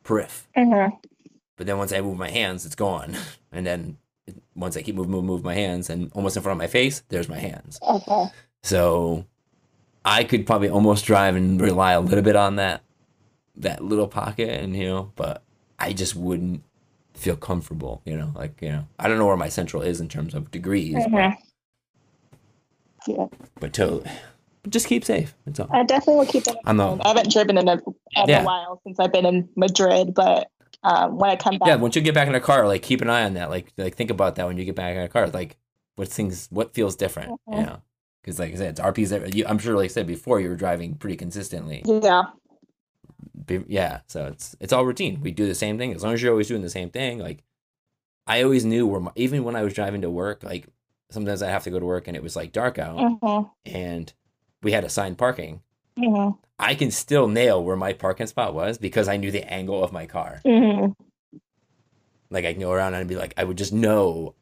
periph. Mhm. But then once I move my hands, it's gone. (laughs) And then once I keep moving, move, move my hands, and almost in front of my face, there's my hands. Okay. So I could probably almost drive and rely a little bit on that that little pocket, and you know, but I just wouldn't feel comfortable. You know, like you know, I don't know where my central is in terms of degrees, but, Mhm. Yeah, but totally, just keep safe. That's all. I definitely will keep it. I'm not- I haven't driven in a, in Yeah. a while since I've been in Madrid, but um, when I come back, Yeah, once you get back in a car, like keep an eye on that. Like like think about that when you get back in a car. Like what things, what feels different. You Mhm. know, because like I said, it's RPs. That, you, I'm sure, like I said before, you were driving pretty consistently. yeah, Be- yeah so it's it's all routine. We do the same thing. As long as you're always doing the same thing like i always knew where my, even when i was driving to work like sometimes i have to go to work and it was like dark out hmm and we had assigned parking. Hmm i can still nail where my parking spot was because i knew the angle of my car. Hmm like i can go around and I'd be like i would just know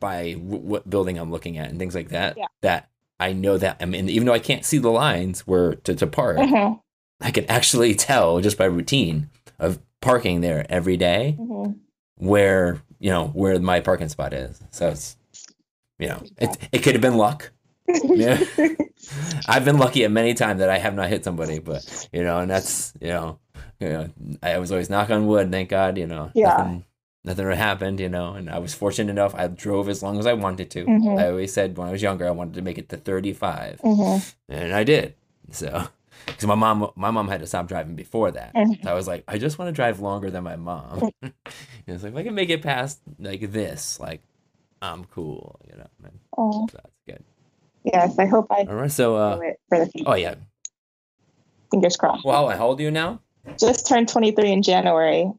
by w- what building i'm looking at and things like that Yeah. that i know that i mean even though i can't see the lines where to, to park hmm I can actually tell just by routine of parking there every day hmm where you know where my parking spot is. So it's you know it it could have been luck. Yeah. (laughs) I've been lucky at many times that I have not hit somebody, but you know, and that's you know, you know, I was always knock on wood. Thank God, you know, Yeah. nothing, nothing happened, you know, and I was fortunate enough. I drove as long as I wanted to. Mhm. I always said when I was younger, I wanted to make it to thirty-five hmm and I did. So, because my mom, my mom had to stop driving before that. Mhm. So I was like, I just want to drive longer than my mom. and (laughs) it's like if I can make it past like this, like I'm cool, you know. Man. Oh, So that's good. yes, I hope I All right. So, do uh, it for the oh yeah. Fingers crossed. Well, how old are you now? Just turned 23 in January.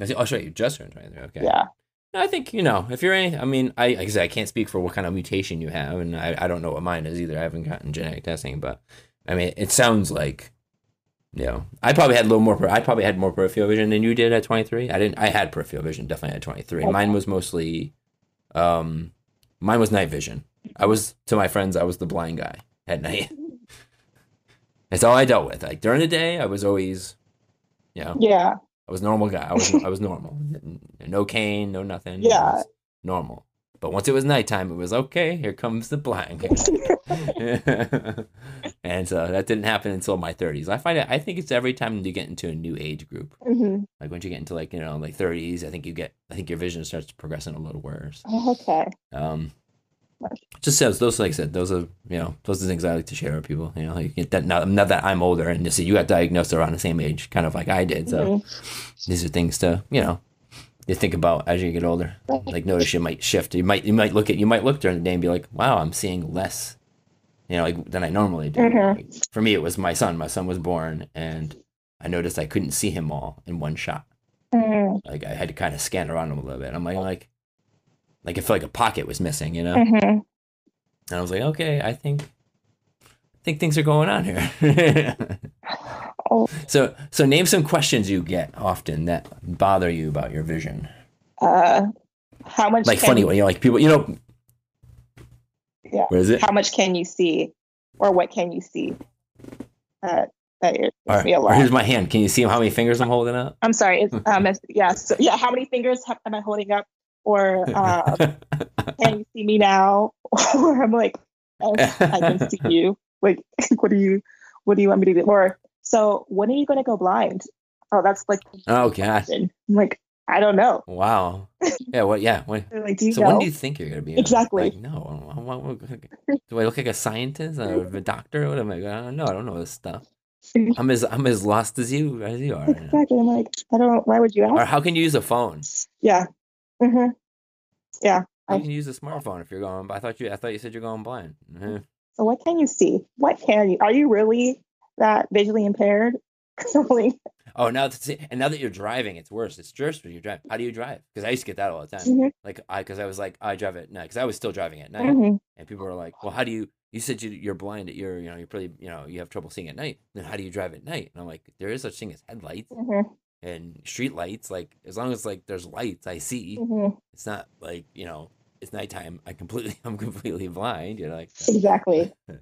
I see- I'll show you. Just turned 23. Okay. Yeah. I think you know if you're any. I mean, I like I said, I can't speak for what kind of mutation you have, and I, I don't know what mine is either. I haven't gotten genetic testing, but I mean, it sounds like, you know, I probably had a little more. I probably had more peripheral vision than you did at 23. I didn't. I had peripheral vision definitely at 23. Mine was mostly, um, mine was night vision. I was to my friends. I was the blind guy at night. (laughs) That's all I dealt with. Like during the day, I was always, you know, Yeah. I was a normal guy. I was I was normal. (laughs) No cane, no nothing. Yeah. normal. But once it was nighttime, it was okay. Here comes the blind. (laughs) and so that didn't happen until my 30s. I find it. I think it's every time you get into a new age group. hmm Like once you get into like you know like 30s, I think you get. I think your vision starts progressing a little worse. Okay. Um, just says those like I said, those are you know those are things I like to share with people. You know, like that now, now that I'm older and you see you got diagnosed around the same age, kind of like I did. So Mhm. these are things to you know you think about as you get older. Like notice you might shift. You might you might look at you might look during the day and be like, wow, I'm seeing less, you know, like than I normally do. Mhm. Like, for me, it was my son. My son was born, and I noticed I couldn't see him all in one shot. Mhm. Like I had to kind of scan around him a little bit. I'm like like like it felt like a pocket was missing, you know. Mhm. And I was like, okay, I think I think things are going on here. (laughs) Oh, so so name some questions you get often that bother you about your vision. uh, how much? Like can funny you- one, you know, like people, you know. Yeah. What is it? How much can you see, or what can you see? Uh, that right, me a or here's my hand. Can you see how many fingers I'm holding up? I'm sorry. It's, um, (laughs) yeah, so, yeah. How many fingers ha- am I holding up? Or um, can you see me now? (laughs) Or I'm like, I, I can see (laughs) you. Like, (laughs) what do you, what do you want me to do? Or so, when are you going to go blind? Oh, that's like, oh gosh! I'm like, I don't know. Wow. Yeah. What? Yeah. They're like, do you so know? when do you think you're gonna be? Exactly. Like, no. I I don't- Do I look like a scientist or a doctor? What am I? I don't know. I don't know this stuff. I'm as I'm as lost as you as you are. exactly. I'm like, I don't. Why would you ask? Or how can you use a phone? Yeah. Hmm Yeah. You I- can use a smartphone if you're going? But I thought you. I thought you said you're going blind. Mhm. So what can you see? What can you? Are you really that visually impaired? (laughs) I'm Oh, now that's it. And now that you're driving, it's worse. It's worse when you're driving. How do you drive? Because I used to get that all the time. mhm, Like I, because I was like, I drive at night. Because I was still driving at night. mhm. And people were like, "Well, how do you? You said you, you're blind. At you're, you know, you're pretty, you know, you have trouble seeing at night. Then how do you drive at night?" And I'm like, "There is such thing as headlights Mhm, and street lights. Like as long as like there's lights, I see. mhm. It's not like you know, it's nighttime. I completely, (laughs) I'm completely blind. You're like, Exactly. (laughs)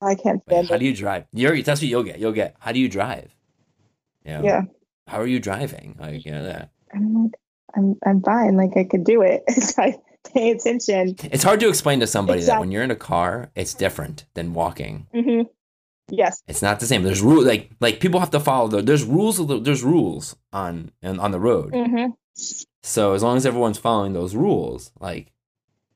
I can't wait, stand how it. do you drive? You're, that's what you'll get. You'll get. How do you drive? You know, Yeah. How are you driving? Like, you know, that. I'm like, I'm I'm fine. Like I could do it. (laughs) I pay attention. It's hard to explain to somebody that when you're in a car, it's different than walking. hmm Yes. It's not the same. There's rule like like people have to follow. The, there's rules. of the- There's rules on on on the road. hmm So as long as everyone's following those rules, like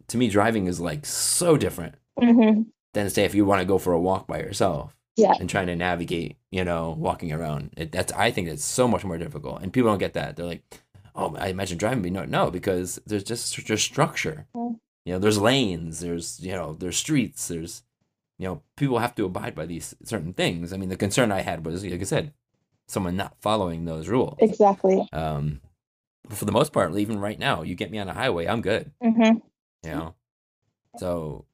to me, driving is like so different hmm than say if you want to go for a walk by yourself Yeah. and trying to navigate, you know, walking around. It, that's I think it's so much more difficult, and people don't get that. They're like, oh, I imagine driving. No, no, because there's just there's structure. Mm. You know, there's lanes. There's you know there's streets. There's you know people have to abide by these certain things. I mean, the concern I had was like I said, someone not following those rules. Exactly. Um, for the most part, even right now, you get me on a highway, I'm good. hmm You know, so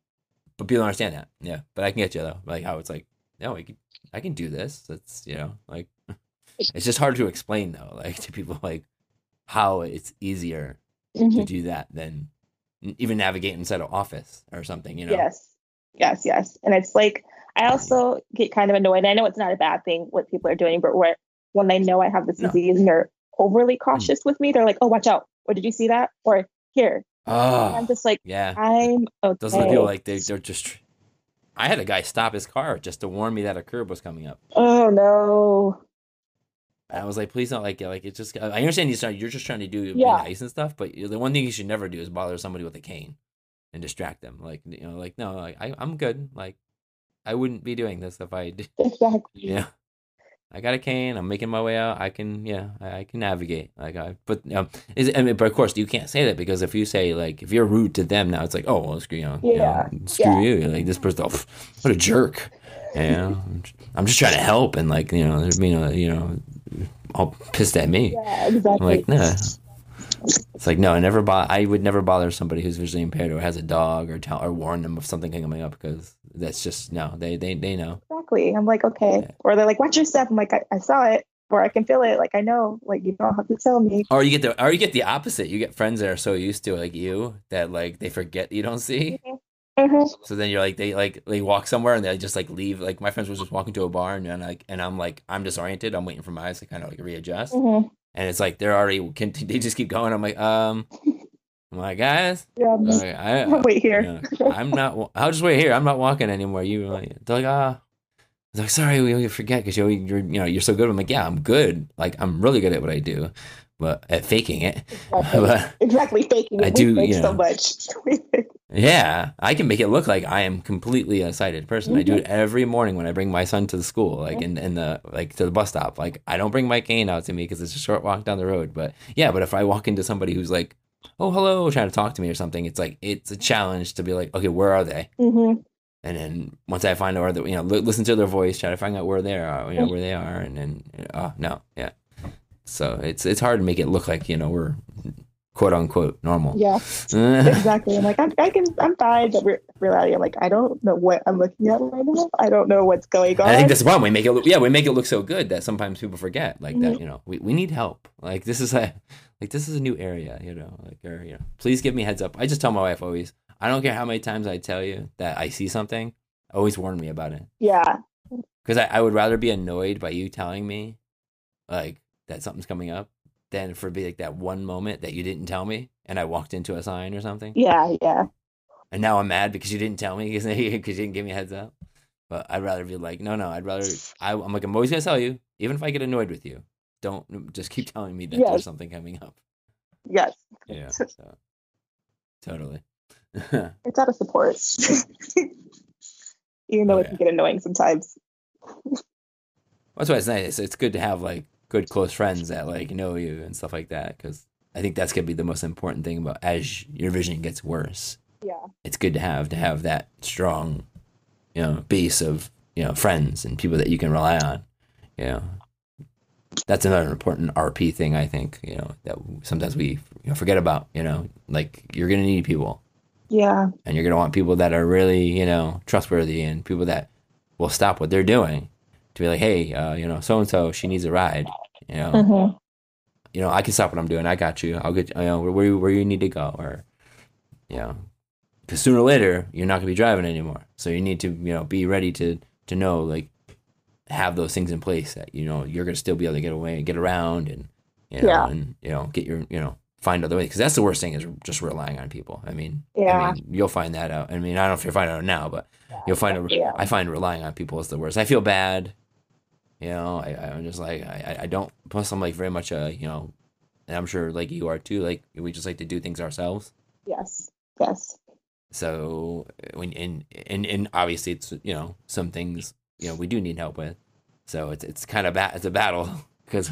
but people understand that. Yeah, but I can get you though, like how it's like, no, I can, I can do this. That's you know, like (laughs) it's just hard to explain though, like to people, like how it's easier hmm to do that than even navigate inside an office or something. You know, Yes. Yes. Yes. And it's like I also get kind of annoyed. I know it's not a bad thing what people are doing, but where, when they know I have this No. disease and they're overly cautious with me, they're like, "Oh, watch out! Or did you see that? Or here." And I'm oh just like, yeah, I'm okay. those are the people like they, they're just. I had a guy stop his car just to warn me that a curb was coming up. oh no. I was like, please don't like it. Like, it's just, I understand you're, trying- you're just trying to do Yeah. nice and stuff, but the one thing you should never do is bother somebody with a cane and distract them. Like, you know, like, no, like, I, I'm good. Like, I wouldn't be doing this if I did. (laughs) Exactly. Yeah. I got a cane. I'm making my way out. I can, yeah, I, I can navigate. Like, I, but, um, is I mean, but of course, you can't say that because if you say, like, if you're rude to them now, it's like, oh, well, screw you. Know, you know, Yeah. screw Yeah. you. Like, this person, oh, what a jerk. You know, I'm just- trying to help. And, like, you know, there's, you know, you know, all pissed at me. Yeah. Exactly. I'm like, nah. It's like no, I never bo- I would never bother somebody who's visually impaired or has a dog or tell or warn them of something coming up because that's just no. They they they know. Exactly. I'm like, okay. Yeah. Or they're like, watch your step. I'm like, I, I saw it, or I can feel it. Like I know. Like you don't have to tell me. Or you get the or you get the opposite. You get friends that are so used to it, like you that like they forget you don't see. hmm So then you're like they like they walk somewhere and they just like leave. Like my friends was just walking to a bar and, and like and I'm like I'm disoriented. I'm waiting for my eyes to kind of like readjust. hmm And it's like they're already can (laughs) they just keep going. I'm like um, I'm like guys, Yeah. I'm just, I, (laughs) wait here. Yeah. I'm not. I'll just wait here. I'm not walking anymore. You like, they're like, ah. I was like, sorry, we forget because you're, you know, you're so good. I'm like, yeah, I'm good. Like, I'm really good at what I do, but at faking it. Exactly. (laughs) But exactly. Faking it. I We do, you so much. (laughs) Yeah, I can make it look like I am completely a sighted person. I do it every morning when I bring my son to the school, like in, in the like to the bus stop. Like, I don't bring my cane out to me because it's a short walk down the road. But yeah, but if I walk into somebody who's like, oh hello, trying to talk to me or something, it's like it's a challenge to be like, okay, where are they? Mhm. and then once I find out where the, you know li- listen to their voice, try to find out where they are, you know where they are, and then oh no, yeah. So it's it's hard to make it look like you know we're quote unquote normal. Yeah. (laughs) Exactly. I'm like, I'm, I can, I'm fine. But re- reality, I'm like, I don't know what I'm looking at right now. I don't know what's going on. I think that's the problem. We make it look, yeah, we make it look so good that sometimes people forget like that. Mhm. You know, we, we need help. Like this is a like this is a new area. You know, like or you know, please give me a heads up. I just tell my wife always. I don't care how many times I tell you that I see something. Always warn me about it. yeah. because I, I would rather be annoyed by you telling me like that something's coming up than for be like that one moment that you didn't tell me and I walked into a sign or something Yeah. Yeah. and now I'm mad because you didn't tell me because (laughs) you didn't give me a heads up. But I'd rather be like, no, no, I'd rather I, I'm like I'm always gonna tell you, even if I get annoyed with you. Don't just keep telling me that Yes. there's something coming up. Yes. Yeah, (laughs) so totally. (laughs) It's out of support. Even though Oh, it can get annoying sometimes. That's why it's nice. It's good to have like good close friends that like know you and stuff like that because I think that's gonna be the most important thing about as your vision gets worse. Yeah. It's good to have to have that strong, you know, base of you know friends and people that you can rely on. You know, that's another important RP thing I think. You know that sometimes we you know, forget about. You know, like you're gonna need people Yeah. and you're gonna want people that are really you know trustworthy and people that will stop what they're doing to be like, hey, uh, you know, so and so, she needs a ride. You know, hmm you know, I can stop what I'm doing. I got you. I'll get you know where where you, need to go, or you know, because sooner or later you're not gonna be driving anymore. So you need to you know be ready to to know like have those things in place that you know you're gonna still be able to get away and get around and you know Yeah. and you know get your you know find other ways because that's the worst thing is just relying on people. I mean, Yeah. I mean, you'll find that out. I mean, I don't know if you're finding out now, but you'll find it. Yeah. I find relying on people is the worst. I feel bad. You know, I, I'm just like I, I- don't. Plus, I'm like very much a you know, and I'm sure like you are too. Like we just like to do things ourselves. Yes. Yes. So when and and and obviously it's you know some things you know we do need help with. So it's it's kind of ba- it's a battle (laughs) because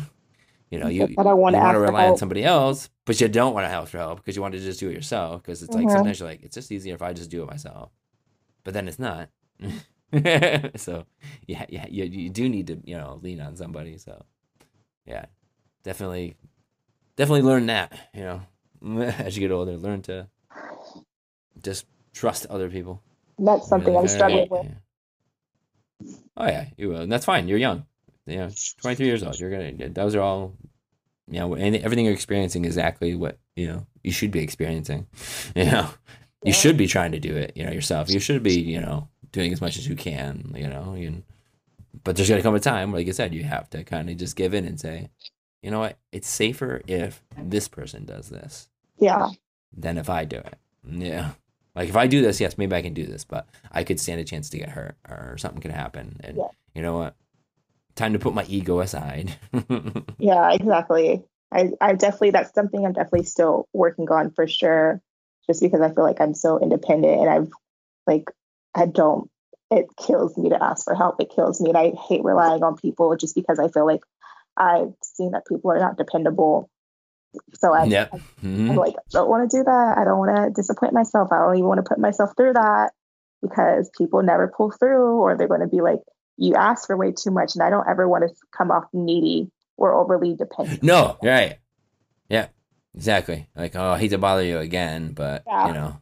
you know you I don't want you to want to rely on somebody else, but you don't want to help for help because you want to just do it yourself. Because it's like Mhm. sometimes you're like, it's just easier if I just do it myself, but then it's not. (laughs) (laughs) so yeah, yeah, you, you do need to you know lean on somebody. So yeah, definitely, definitely learn that. You know, (laughs) as you get older, learn to just trust other people. That's something Really I'm struggling with. yeah. Oh yeah, you will, and that's fine. You're young. You know, 23 years old. You're gonna. Those are all. You know, and everything you're experiencing is exactly what you know you should be experiencing. (laughs) You know, you should be trying to do it. You know yourself. You should be. You know, doing as much as you can. You know, and but there's gonna come a time, like I said, you have to kind of just give in and say, you know what, it's safer if this person does this Yeah. than if I do it. Yeah. Like if I do this, yes, maybe I can do this, but I could stand a chance to get hurt or something could happen. And Yeah. you know what? Time to put my ego aside. (laughs) Yeah, exactly. I, I definitely, that's something I'm definitely still working on for sure, just because I feel like I'm so independent and I've, like, I don't, it kills me to ask for help. It kills me. And I hate relying on people just because I feel like I've seen that people are not dependable. So I, yep. I'm Mhm. like, I don't want to do that. I don't want to disappoint myself. I don't even want to put myself through that because people never pull through or they're going to be like, you ask for way too much. And I don't ever want to come off needy or overly dependent. No, right. Yeah, exactly. Like, oh, I hate to bother you again, but Yeah. you know,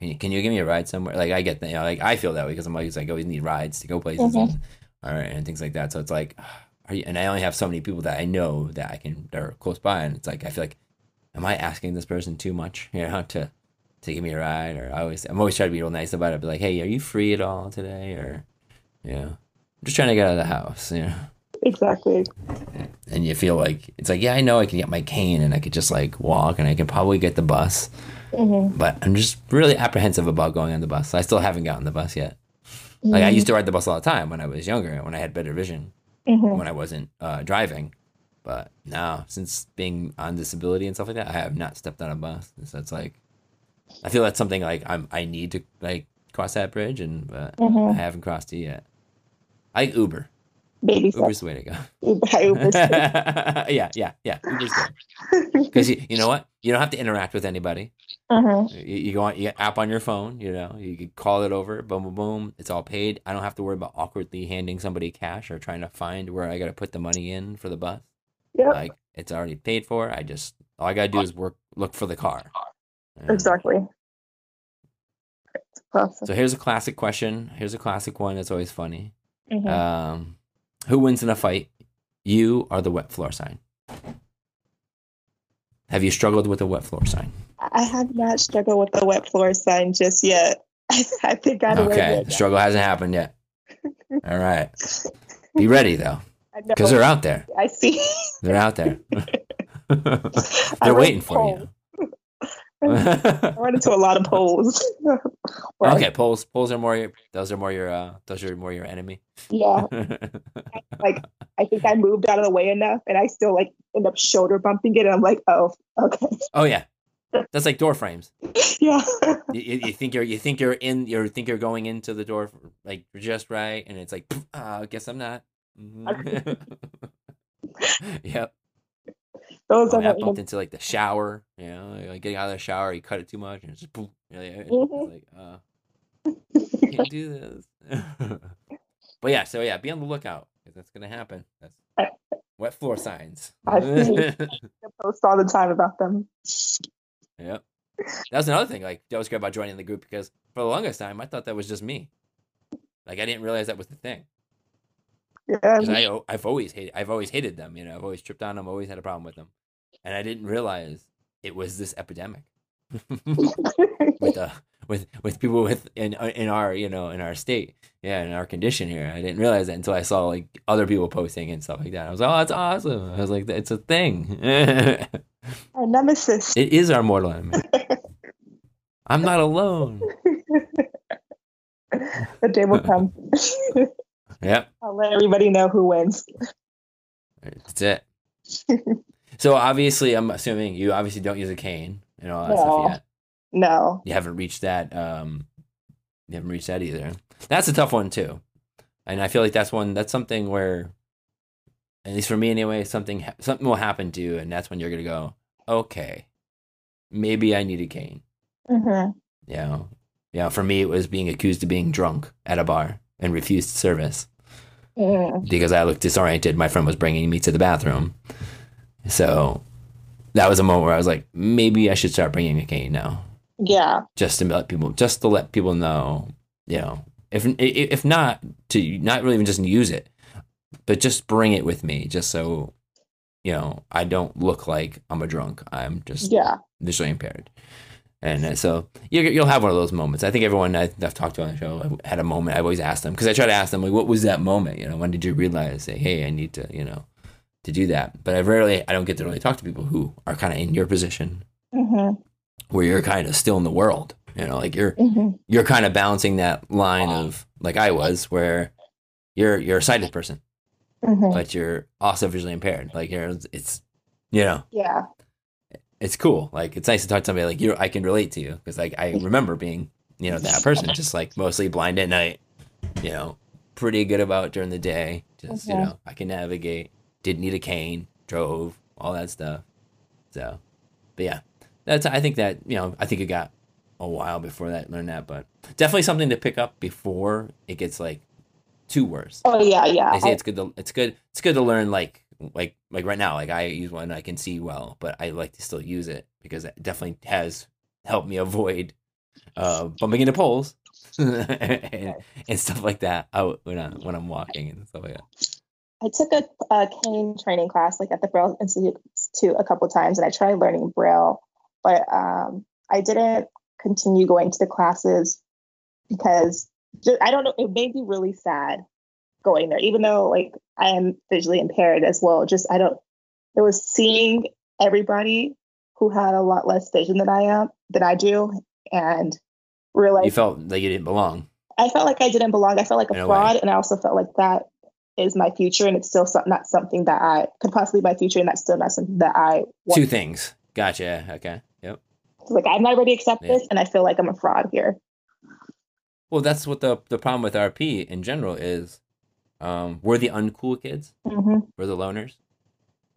can you, can you give me a ride somewhere? Like, I get that. You know, like I feel that way because I'm like, always like, I always need rides to go places Mhm. and all right and things like that. So it's like, are you? And I only have so many people that I know that I can that are close by, and it's like I feel like, am I asking this person too much? (laughs) You know, to to give me a ride, or I always I'm always trying to be real nice about it. Be like, hey, are you free at all today? Or yeah, I'm just trying to get out of the house. (laughs) You know Exactly. and you feel like it's like yeah i know i can get my cane and i could just like walk and i can probably get the bus. Hmm but i'm just really apprehensive about going on the bus. I still haven't gotten the bus yet. Like i used to ride the bus all the time when i was younger when i had better vision hmm when i wasn't uh, driving. But now since being on disability and stuff like that i have not stepped on a bus. So it's like i feel that's something like i'm i need to like cross that bridge and but i Mhm. haven't crossed it yet. I like uber Baby uber's the way to go Uber, (laughs) (laughs) yeah, yeah, yeah. Because you, you know what? You don't have to interact with anybody. Mhm. You, you go on, you app on your phone. You know, you can call it over. Boom, boom, boom. It's all paid. I don't have to worry about awkwardly handing somebody cash or trying to find where I got to put the money in for the bus. Yep. Like it's already paid for. I just all I gotta do is work, look for the car. Yeah. Exactly. So here's a classic question. Here's a classic one that's always funny. Mhm. Um, who wins in a fight? You or the wet floor sign? Have you struggled with a wet floor sign? I have not struggled with the wet floor sign just yet. (laughs) I think I'd Okay, the struggle hasn't happened yet. All right, (laughs) be ready though, because they're out there. I see. They're out there. (laughs) They're read waiting for you. (laughs) I run into a lot of poles. (laughs) Okay, (laughs) poles. Poles are more. Your, those are more your. Uh, those are more your enemy. Yeah. Like I think I moved out of the way enough and I still like end up shoulder bumping it and I'm like, oh, okay. oh yeah, that's like door frames. yeah. You, you think you're you think you're in you think you're going into the door like just right, and it's like, uh, I guess I'm not. Yep. Those Oh, are yeah, I bumped into like the shower. You know, like getting out of the shower, you cut it too much, and it's just boom. You know, it's Mhm. like, uh, (laughs) can't do this. (laughs) but yeah, so yeah, be on the lookout because that's gonna happen. That's wet floor signs. (laughs) I post all the time about them. Yep. That was another thing. Like that was great about joining the group because for the longest time I thought that was just me. Like I didn't realize that was the thing. Yeah. I I've always hated I've always hated them. You know, I've always tripped on them. Always had a problem with them, and I didn't realize it was this epidemic. (laughs) with uh with with people with in in our you know in our state yeah in our condition here i didn't realize that until i saw like other people posting and stuff like that i was like oh that's awesome i was like it's a thing (laughs) Our nemesis. It is our mortal enemy (laughs) i'm not alone the day will come. Yep. I'll let everybody know who wins. that's it. (laughs) So obviously i'm assuming you obviously don't use a cane and all that No. stuff yet. No. you haven't reached that um you haven't reached that either. That's a tough one too. And i feel like that's one that's something where at least for me anyway something something will happen to you and that's when you're gonna go okay maybe i need a cane. Hmm you know? Yeah for me it was being accused of being drunk at a bar and refused service Mm. because i looked disoriented my friend was bringing me to the bathroom so that was a moment where i was like maybe i should start bringing a cane now Yeah. just to let people just to let people know you know if if not to not really even just use it but just bring it with me just so you know i don't look like i'm a drunk i'm just Yeah. visually impaired and uh, so you, you'll have one of those moments. I think everyone I, i've talked to on the show had a moment. I've always asked them because i try to ask them like what was that moment? You know when did you realize say hey i need to you know to do that? But i rarely i don't get to really talk to people who are kind of in your position hmm where you're kind of still in the world you know like you're hmm you're kind of balancing that line of like I was, where you're you're a sighted person, hmm but you're also visually impaired. Like you're, it's you know, Yeah. It's cool. Like it's nice to talk to somebody like you. I can relate to you because like I remember being you know that person, just like mostly blind at night. You know, pretty good about during the day. Just you Mhm. know, I can navigate. Didn't need a cane. Drove all that stuff. So, but yeah, that's I think that you know I think it got a while before that learned that, but definitely something to pick up before it gets like too worse. Oh yeah. Yeah. I say it's good to it's good it's good to learn like like like right now like I use one I can see well, but I like to still use it because it definitely has helped me avoid uh bumping into poles (laughs) and, and stuff like that out when I when I'm walking and stuff like that. I took a, a cane training class like at the Braille Institute too a couple times, and I tried learning Braille, but um, I didn't continue going to the classes because just, I don't know. It made me really sad going there, even though like I am visually impaired as well. Just I don't. It was seeing everybody who had a lot less vision than I am than I do, and realize You felt like you didn't belong. I felt like I didn't belong. I felt like a fraud, and I also felt like that is my future, and it's still so- not something that I could possibly be my future, and that's still not something that I want. Two things. Gotcha. Okay. Yep. Like I'm not ready to accept Yeah. this, and I feel like I'm a fraud here. Well, that's what the the problem with RP in general is. Um, we're the uncool kids. hmm We're the loners.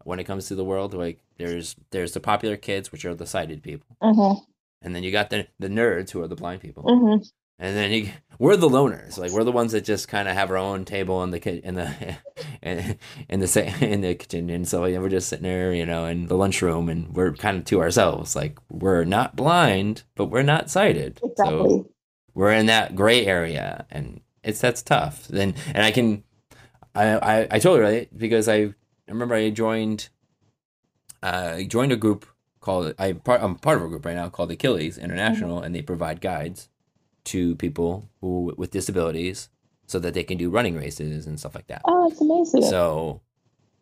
When it comes to the world, like there's there's the popular kids, which are the sighted people, hmm and then you got the the nerds, who are the blind people, hmm and then you, we're the loners. Like we're the ones that just kind of have our own table in the ki- in the (laughs) in, in the (laughs) in the kitchen, and so yeah, we're just sitting there, you know, in the lunchroom, and we're kind of to ourselves. Like we're not blind, but we're not sighted. Exactly. So we're in that gray area and it's that's tough then and i can i i, I totally relate because i I remember i joined uh, i joined a group called i part i'm part of a group right now called achilles international and they provide guides to people who with disabilities so that they can do running races and stuff like that oh, it's amazing. so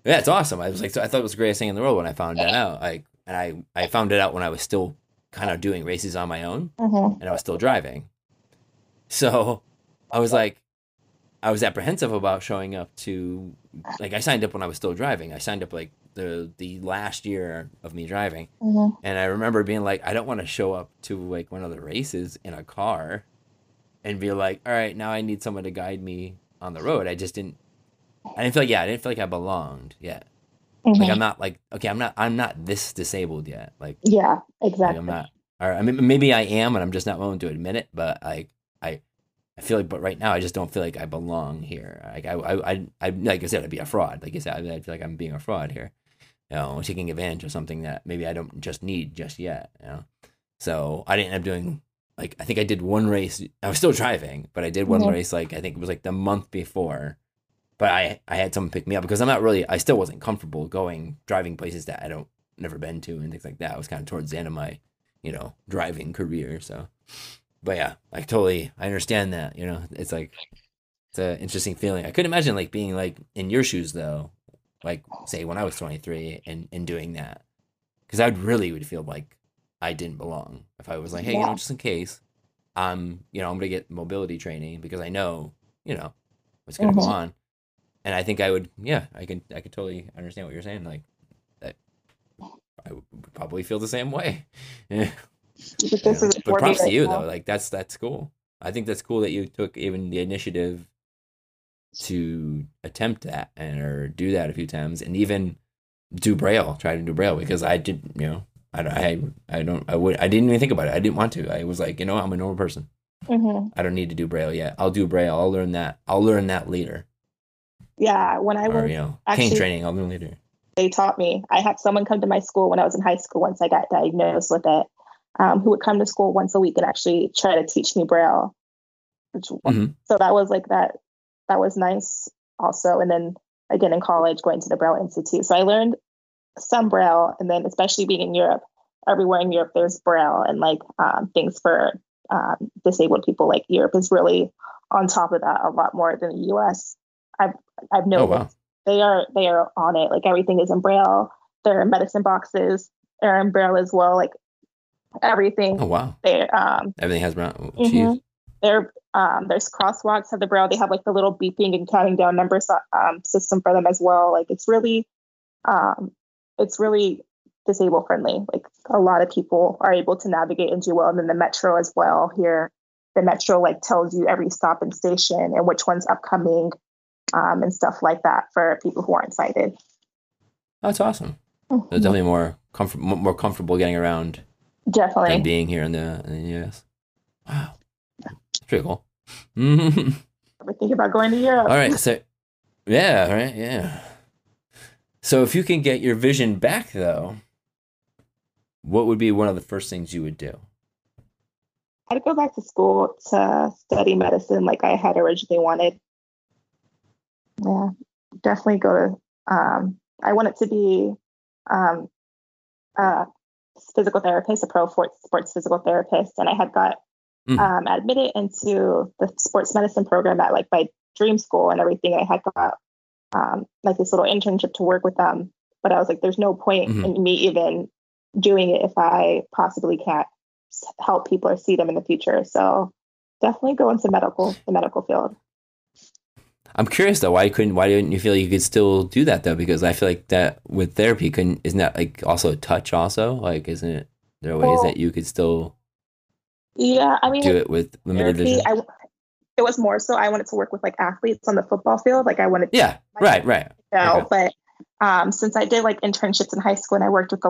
yeah, it's awesome. I was like, so I thought it was the greatest thing in the world when I found that out. Like, and I I found it out when I was still kind of doing races on my own, hmm and I was still driving. So I was like, I was apprehensive about showing up to like I signed up when I was still driving. I signed up like the the last year of me driving, hmm and I remember being like, I don't want to show up to like one of the races in a car, and be like, all right, now I need someone to guide me on the road. I just didn't. I didn't feel like yeah, I didn't feel like I belonged yet. hmm Like I'm not like okay, I'm not I'm not this disabled yet. Like yeah, like exactly. I'm not. Or I mean, maybe I am, and I'm just not willing to admit it. But like, I, I feel like, but right now, I just don't feel like I belong here. Like I, I, I, I like I said, I'd be a fraud. Like I said, I, I feel like I'm being a fraud here. You know, taking advantage of something that maybe I don't just need just yet. You know, so I didn't end up doing. Like I think I did one race. I was still driving, but I did one Mhm. race. Like I think it was like the month before. But I, I had someone pick me up because I'm not really. I still wasn't comfortable going driving places that I don't never been to and things like that. I was kind of towards the end of my you know, driving career. So, but yeah, like totally I understand that. You know, it's like it's an interesting feeling. I couldn't imagine like being like in your shoes though, like say when I was 23 and and doing that, because I would really would feel like I didn't belong if I was like, hey, you know, just in case, I'm you know, I'm gonna get mobility training because I know, you know, what's gonna go Mhm. on, and I think I would, yeah, I can, I could totally understand what you're saying, like that. I would probably feel the same way. (laughs) Yeah. But You this know, is but props to you now. though. Like that's that's cool. I think that's cool that you took even the initiative to attempt that and or do that a few times and even do braille, try to do braille because I did, you know, I don't- I I don't I would I didn't even think about it. I didn't want to. I was like, you know, I'm a normal person. Mhm. I don't need to do braille yet. I'll do braille. I'll learn that. I'll learn that later. Yeah, when I was you know, actually- training. I'll learn later. they taught me. I had someone come to my school when I was in high school once I got diagnosed with it, um, who would come to school once a week and actually try to teach me Braille. Mhm. So that was like that. That was nice also. And then again in college, going to the Braille Institute. So I learned some Braille, and then especially being in Europe, everywhere in Europe there's Braille and like um, things for um, disabled people. Like Europe is really on top of that a lot more than the U.S. I've I've Oh wow. they are they are on it. Like everything is in braille. Their medicine boxes are in braille as well. Like everything. Oh wow. They um Everything has brown. Oh, mhm. There um there's crosswalks have the braille. They have like the little beeping and counting down numbers um system for them as well. Like it's really um it's really disabled friendly. Like a lot of people are able to navigate and do well. And then the metro as well here. The metro like tells you every stop and station and which one's upcoming um, and stuff like that for people who aren't sighted. That's awesome. It's definitely more comfort, more comfortable getting around Definitely. being here in the US. Wow, that's pretty cool. (laughs) Mhm. We're thinking about going to Europe. All right, so yeah, right, yeah. So if you can get your vision back, though, what would be one of the first things you would do? I'd go back to school to study medicine like I had originally wanted. Yeah, definitely go to. Um, I it to be um, a physical therapist, a pro sports physical therapist, and I had got Mhm. um, admitted into the sports medicine program at like my dream school and everything. I had got um, like this little internship to work with them, but I was like, "There's no point Mhm. in me even doing it if I possibly can't help people or see them in the future." So definitely go into medical, the medical field. I'm curious though, why you couldn't? Why didn't you feel you could still do that though? Because I feel like that with therapy, couldn't isn't that like also a touch? Also, like, isn't it there are ways Well, that you could still Yeah, I mean, do it with limited therapy, vision? I, it was more so I wanted to work with like athletes on the football field. Like I wanted to Yeah, right, right. know, Okay. but um, since I did like internships in high school and I worked with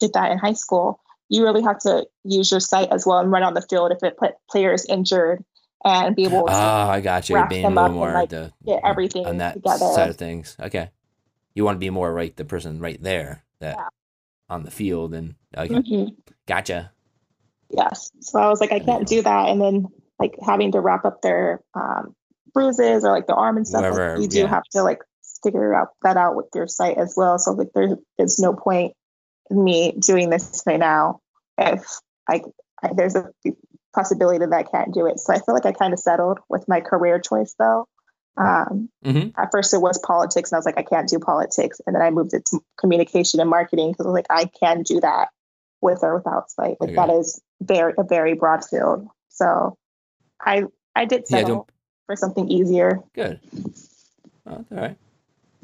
did that in high school, you really have to use your sight as well and run on the field if it put players injured and be able to Ah, I got you. Being a little up and, more like, the get everything on that together. side of things. Okay, you want to be more right the person right there that Yeah. on the field and okay, Mhm. gotcha. Yes. So I was like, I can't do that. And then like having to wrap up their um, bruises or like the arm and stuff. like, you do yeah. have to like figure out that out with your sight as well. So like there is no point in me doing this right now if I, I there's a possibility that I can't do it. So I feel like I kind of settled with my career choice though. Um, hmm at first it was politics and I was like, I can't do politics. And then I moved it to communication and marketing because I was like, I can do that with or without sight. Like Okay. that is very a very broad field. So I I did settle don't- for something easier. Good. Oh, all right.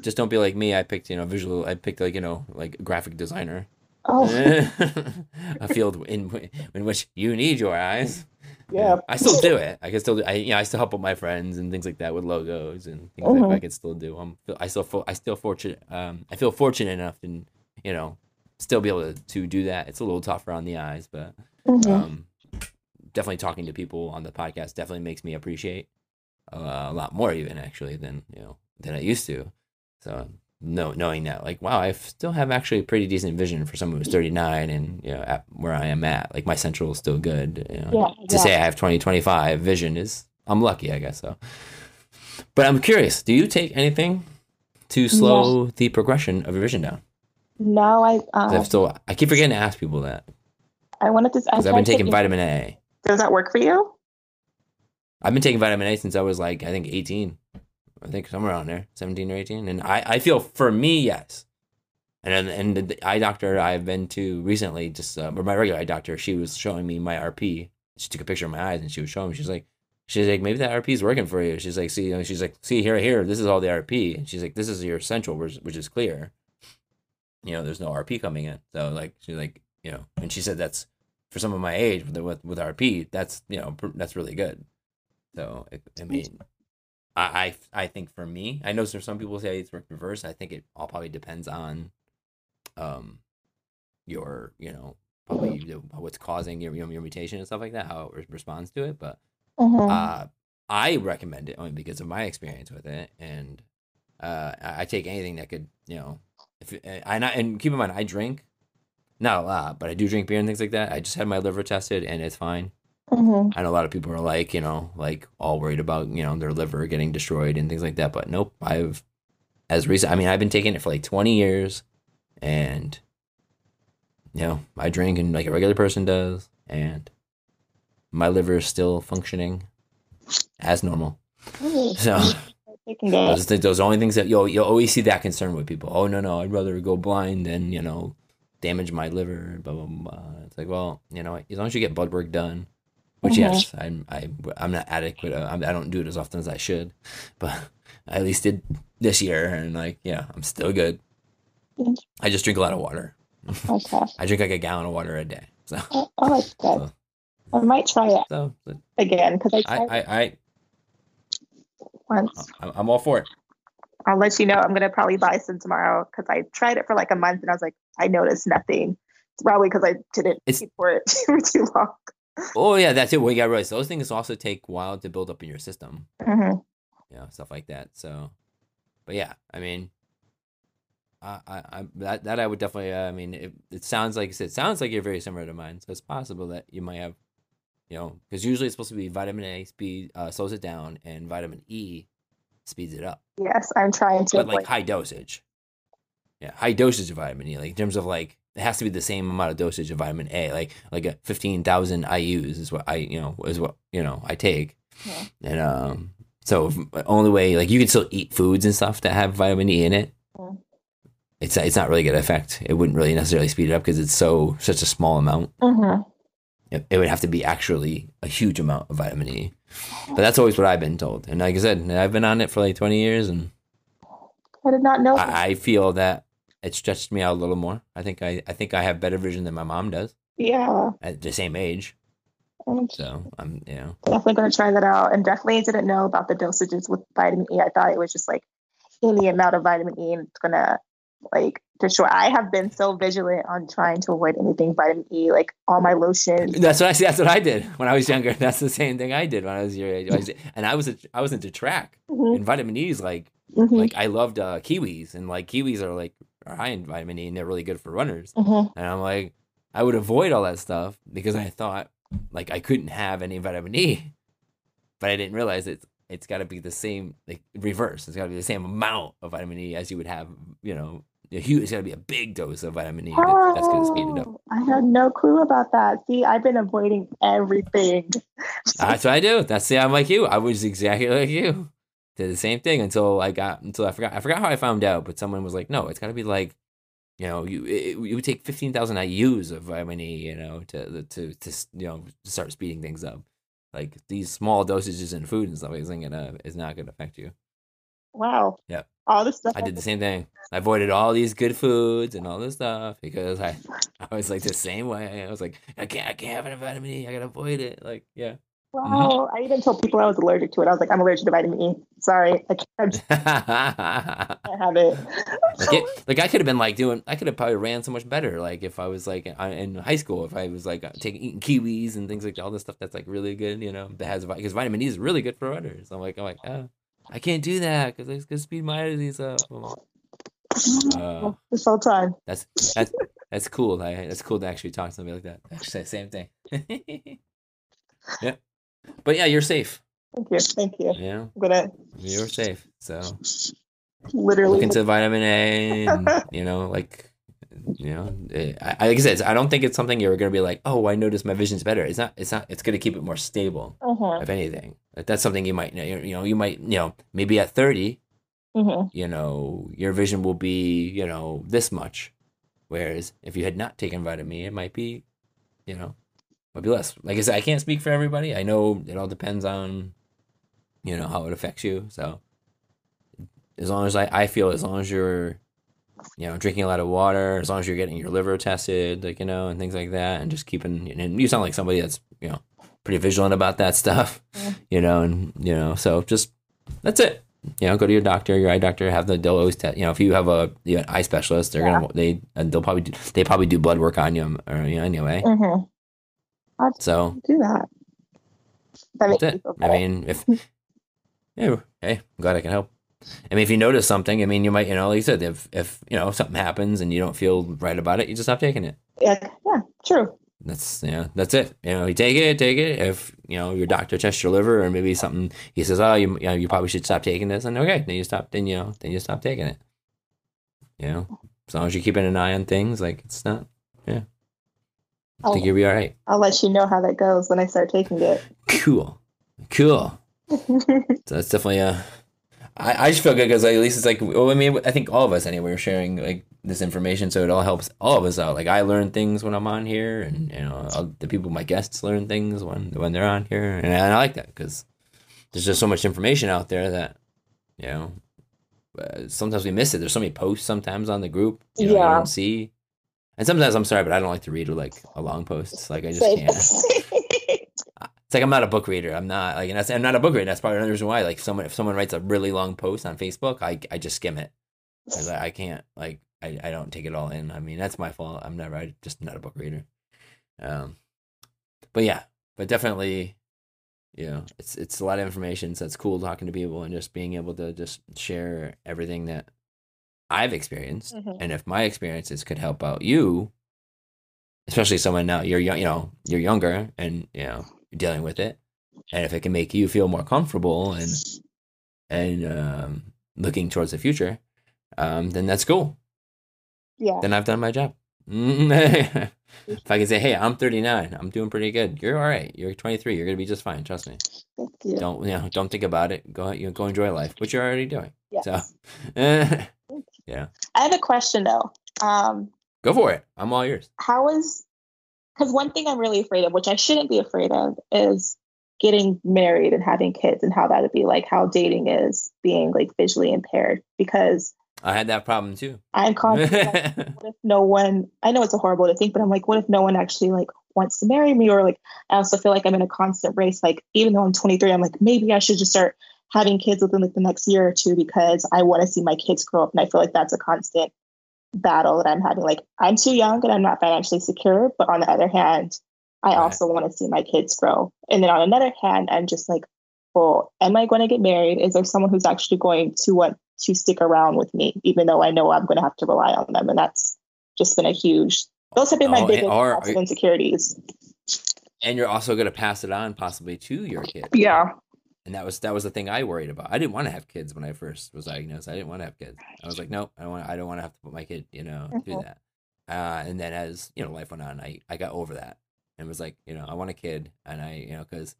Just don't be like me. I picked you know visual. I picked like you know like graphic designer. Oh (laughs) a field in in which you need your eyes. yeah. I still do it. I can still do. I you know I still help out my friends and things like that with logos and things like Mhm. that. I can still do. I'm I still I still fortunate. Um, I feel fortunate enough to you know still be able to, to do that. It's a little tougher on the eyes, but Mhm. um, definitely talking to people on the podcast definitely makes me appreciate uh, a lot more even actually than you know than I used to. So no, knowing that like wow, I still have actually a pretty decent vision for someone who's 39 and you know at where I am at like my central is still good. You know, Yeah, to yeah. say I have 20 25 vision is I'm lucky I guess so. But I'm curious, do you take anything to slow the progression of your vision down? No, I um, I've still I keep forgetting to ask people that. I wanted to. Because I've been taking vitamin A. Does that work for you? I've been taking vitamin A since I was like I think 18. I think somewhere around there, 17 or 18. And I, I feel for me, yes. And and the eye doctor I've been to recently, just uh, or my regular eye doctor, she was showing me my RP. She took a picture of my eyes and she was showing me. She's like, she's like, maybe that RP is working for you. She's like, see, she's like, see here, here, this is all the RP. And she's like, this is your central, which, is clear. You know, there's no RP coming in. So like, she's like, you know, and she said that's for some of my age with with, with RP, that's you know, that's really good. So it, I mean, I, I I think for me, I know there's some people say it's reverse. I think it all probably depends on, um, your you know probably the- what's causing your your mutation and stuff like that, how it responds to it. But Mhm. uh, I recommend it only because of my experience with it, and uh, I I take anything that could you know if it, and I, and keep in mind I drink. Not a lot, but I do drink beer and things like that. I just had my liver tested and it's fine. Mhm. I know a lot of people are like, you know, like all worried about, you know, their liver getting destroyed and things like that. But nope, I've, as recent, I mean, I've been taking it for like 20 years and, you know, I drink and like a regular person does. And my liver is still functioning as normal. So (laughs) those, those are only things that you'll, you'll always see that concern with people. Oh, no, no, I'd rather go blind than, you know, damage my liver, blah, blah, blah. It's like, well, you know, as long as you get blood work done, which Mhm. yes, I'm I I'm not adequate. Uh, I'm, I don't do it as often as I should, but (laughs) I at least did this year, and like yeah, I'm still good. I just drink a lot of water. Okay. (laughs) I drink like a gallon of water a day. So Oh, oh, that's (laughs) good. I might try it so again because I I I, I once. I'm I'm all for it. I'll let you know. I'm gonna probably buy some tomorrow because I tried it for like a month and I was like, I noticed nothing. It's probably because I didn't It's- keep for it for too long. Oh yeah, that's it. Well, yeah, right. So those things also take a while to build up in your system. Mhm. you know, stuff like that. So, but yeah, I mean, I, I, I that that I would definitely. Uh, I mean, it, it sounds like it sounds like you're very similar to mine. So it's possible that you might have, you know, because usually it's supposed to be vitamin A speed uh, slows it down, and vitamin E speeds it up, Yes, I'm trying to. but like avoid- high dosage. Yeah, high dosage of vitamin E, like in terms of like it has to be the same amount of dosage of vitamin A, like like a fifteen thousand IU's is what I you know is what you know I take. Yeah. And um, so only way like you can still eat foods and stuff that have vitamin E in it. Mm. It's it's not really gonna affect. It wouldn't really necessarily speed it up because it's so such a small amount. Mhm. It, it would have to be actually a huge amount of vitamin E. But that's always what I've been told. And like I said, I've been on it for like twenty years, and I did not know. I, I feel that it stretched me out a little more. I think I I think I have better vision than my mom does yeah, at the same age. So I'm you know definitely going to try that out. And definitely didn't know about the dosages with vitamin E. I thought it was just like any amount of vitamin E, and it's gonna like destroy. I have been so vigilant on trying to avoid anything vitamin E, like all my lotions. That's what I that's what I did when I was younger. (laughs) That's the same thing I did when I was your age. I was, and I was a, I was into track. Mhm, And vitamin E is like mhm, like I loved uh, kiwis, and like kiwis are like high in vitamin E, and they're really good for runners. mhm. And I'm like, I would avoid all that stuff because I thought like I couldn't have any vitamin E, but I didn't realize it's it's got to be the same like reverse. It's got to be the same amount of vitamin E as you would have. You know, a huge. It's got to be a big dose of vitamin E. That, that's going to speed it up. Oh, I had no clue about that. See, I've been avoiding everything. That's what I do. That's the I'm like you. I was exactly like you. Did the same thing until I got until I forgot. I forgot how I found out, but someone was like, "No, it's got to be like, you know, you it, you would take fifteen thousand IU's of vitamin E, you know, to to to you know to start speeding things up. Like these small dosages in food and stuff isn't gonna is not gonna affect you. Wow. Yeah. All this stuff. I did the same thing. I avoided all these good foods and all this stuff because I I was like the same way. I was like, I can't I can't have any vitamin E. I gotta avoid it. Like yeah. Wow. I even told people I was allergic to it. I was like, I'm allergic to vitamin E. Sorry, I can't, I (laughs) can't have it. like, it, like I could have been like doing, I could have probably ran so much better. Like if I was like in high school, if I was like taking eating kiwis and things like that, all this stuff that's like really good, you know, that has because vitamin E is really good for runners. I'm like, I'm like, oh, I can't do that because it's gonna speed my disease up. Like, Uh, this whole time. that's that's that's cool. I, that's cool to actually talk to somebody like that. Actually, same thing. (laughs) yeah, but yeah, you're safe. Thank you. Thank you. Yeah, I'm gonna you're safe. So literally. look into vitamin A and (laughs) you know like you know, eh, I, I- like I said, I don't think it's something you're gonna be like, oh, I noticed my vision's better. It's not. It's not. It's gonna keep it more stable. Mhm. If anything, like that's something you might, know, you know, you might, you know, maybe at thirty, Mhm. you know, your vision will be, you know, this much. Whereas if you had not taken vitamin E, it might be, you know, might be less. Like I said, I can't speak for everybody. I know it all depends on, you know, how it affects you. So as long as I, I feel as long as you're, you know, drinking a lot of water, as long as you're getting your liver tested, like, you know, and things like that, and just keeping, and you sound like somebody that's, you know, pretty vigilant about that stuff, Yeah. (laughs) you know, and, you know, so just, that's it you know, go to your doctor, your eye doctor. Have the they'll always test. You know, if you have a you know, eye specialist, they're gonna they and they'll probably do, they probably do blood work on you, um, or you know, anyway. Mm-hmm. Mhm. So Do that. That that's it. I mean, if yeah, hey, I'm glad I can help. I mean, if you notice something, I mean, you might, you know, like you said, if if you know something happens and you don't feel right about it, you just stop taking it. yeah, yeah, true. That's you know, that's it. You know, you take it, take it. If you know your doctor tests your liver or maybe something, he says, oh, you, you know, you probably should stop taking this, and okay, then you stop. Then you know, then you stop taking it. You know, as long as you're keeping an eye on things, like it's not. I I'll, think you'll be all right. I'll let you know how that goes when I start taking it. Cool, cool. (laughs) So that's definitely a. I, I just feel good because like, at least it's like well, I mean I think all of us anyway are sharing like this information so it all helps all of us out. Like I learn things when I'm on here, and you know the people my guests learn things when when they're on here, and I, like that because there's just so much information out there that you know uh, sometimes we miss it. There's so many posts sometimes on the group you know, you Yeah. don't see, and sometimes I'm sorry, but I don't like to read like a long post. Like I just Same. can't. It's like I'm not a book reader. I'm not like, and that's, I'm not a book reader. That's probably another reason why. Like, someone if someone writes a really long post on Facebook, I I just skim it I, I can't like I, I don't take it all in. I mean, that's my fault. I'm never. I just not a book reader. Um, but yeah, but definitely, you know, it's it's a lot of information. So it's cool talking to people and just being able to just share everything that I've experienced, Mhm. and if my experiences could help out you, especially someone now you're young, you know, you're younger and you know you're dealing with it, and if it can make you feel more comfortable and and um, looking towards the future, um, then that's cool. yeah. Then I've done my job. (laughs) if I can say, "Hey, I'm 39. I'm doing pretty good. You're all right. You're 23. You're gonna be just fine. Trust me. Thank you. Don't you know? Don't think about it. Go you know, go enjoy life, which you're already doing. Yes. So, (laughs) I have a question though. Um, go for it. I'm all yours. how is because one thing I'm really afraid of, which I shouldn't be afraid of, is getting married and having kids and how that would be like how dating is being like visually impaired because I had that problem too. I'm (laughs) constantly like, what if no one I know it's a horrible to think, but I'm like, what if no one actually like wants to marry me? Or like I also feel like I'm in a constant race. Like even though I'm 23, I'm like, maybe I should just start having kids within like the next year or two because I want to see my kids grow up. And I feel like that's a constant battle that I'm having. Like I'm too young and I'm not financially secure, but on the other hand, I Right. also want to see my kids grow. And then on another hand, I'm just like, well, am I going to get married? Is there someone who's actually going to want to stick around with me, even though I know I'm going to have to rely on them? And that's just been a huge, those have been my Oh, biggest or- constant insecurities. and you're also going to pass it on possibly to your kid. Yeah. And that was that was the thing I worried about. I didn't want to have kids when I first was diagnosed. I didn't want to have kids. I was like, nope, I don't want. I don't want to have to put my kid, you know, through Mhm. that. Uh, and then as you know, life went on, I I got over that and was like, you know, I want a kid, and I you know because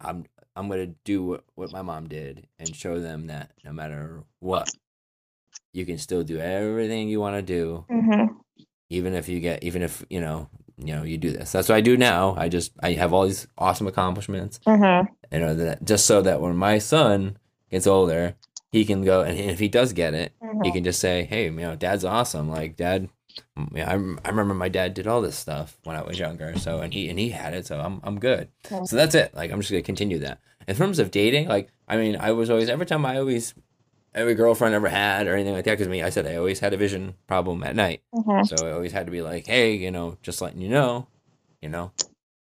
I'm I'm gonna do what, what my mom did and show them that no matter what, you can still do everything you want to do Mm-hmm. even if you get even if you know you know you do this that's what i do now i just i have all these awesome accomplishments Mm-hmm. you know that just so that when my son gets older he can go and if he does get it Mm-hmm. he can just say hey you know dad's awesome like dad yeah, I, I remember my dad did all this stuff when I was younger, so and he and he had it, so I'm I'm good. Mhm. So that's it. Like I'm just gonna continue that. In terms of dating, like I mean, I was always every time I always every girlfriend ever had or anything like that because me I said I always had a vision problem at night, Mm-hmm. so I always had to be like, hey, you know, just letting you know, you know,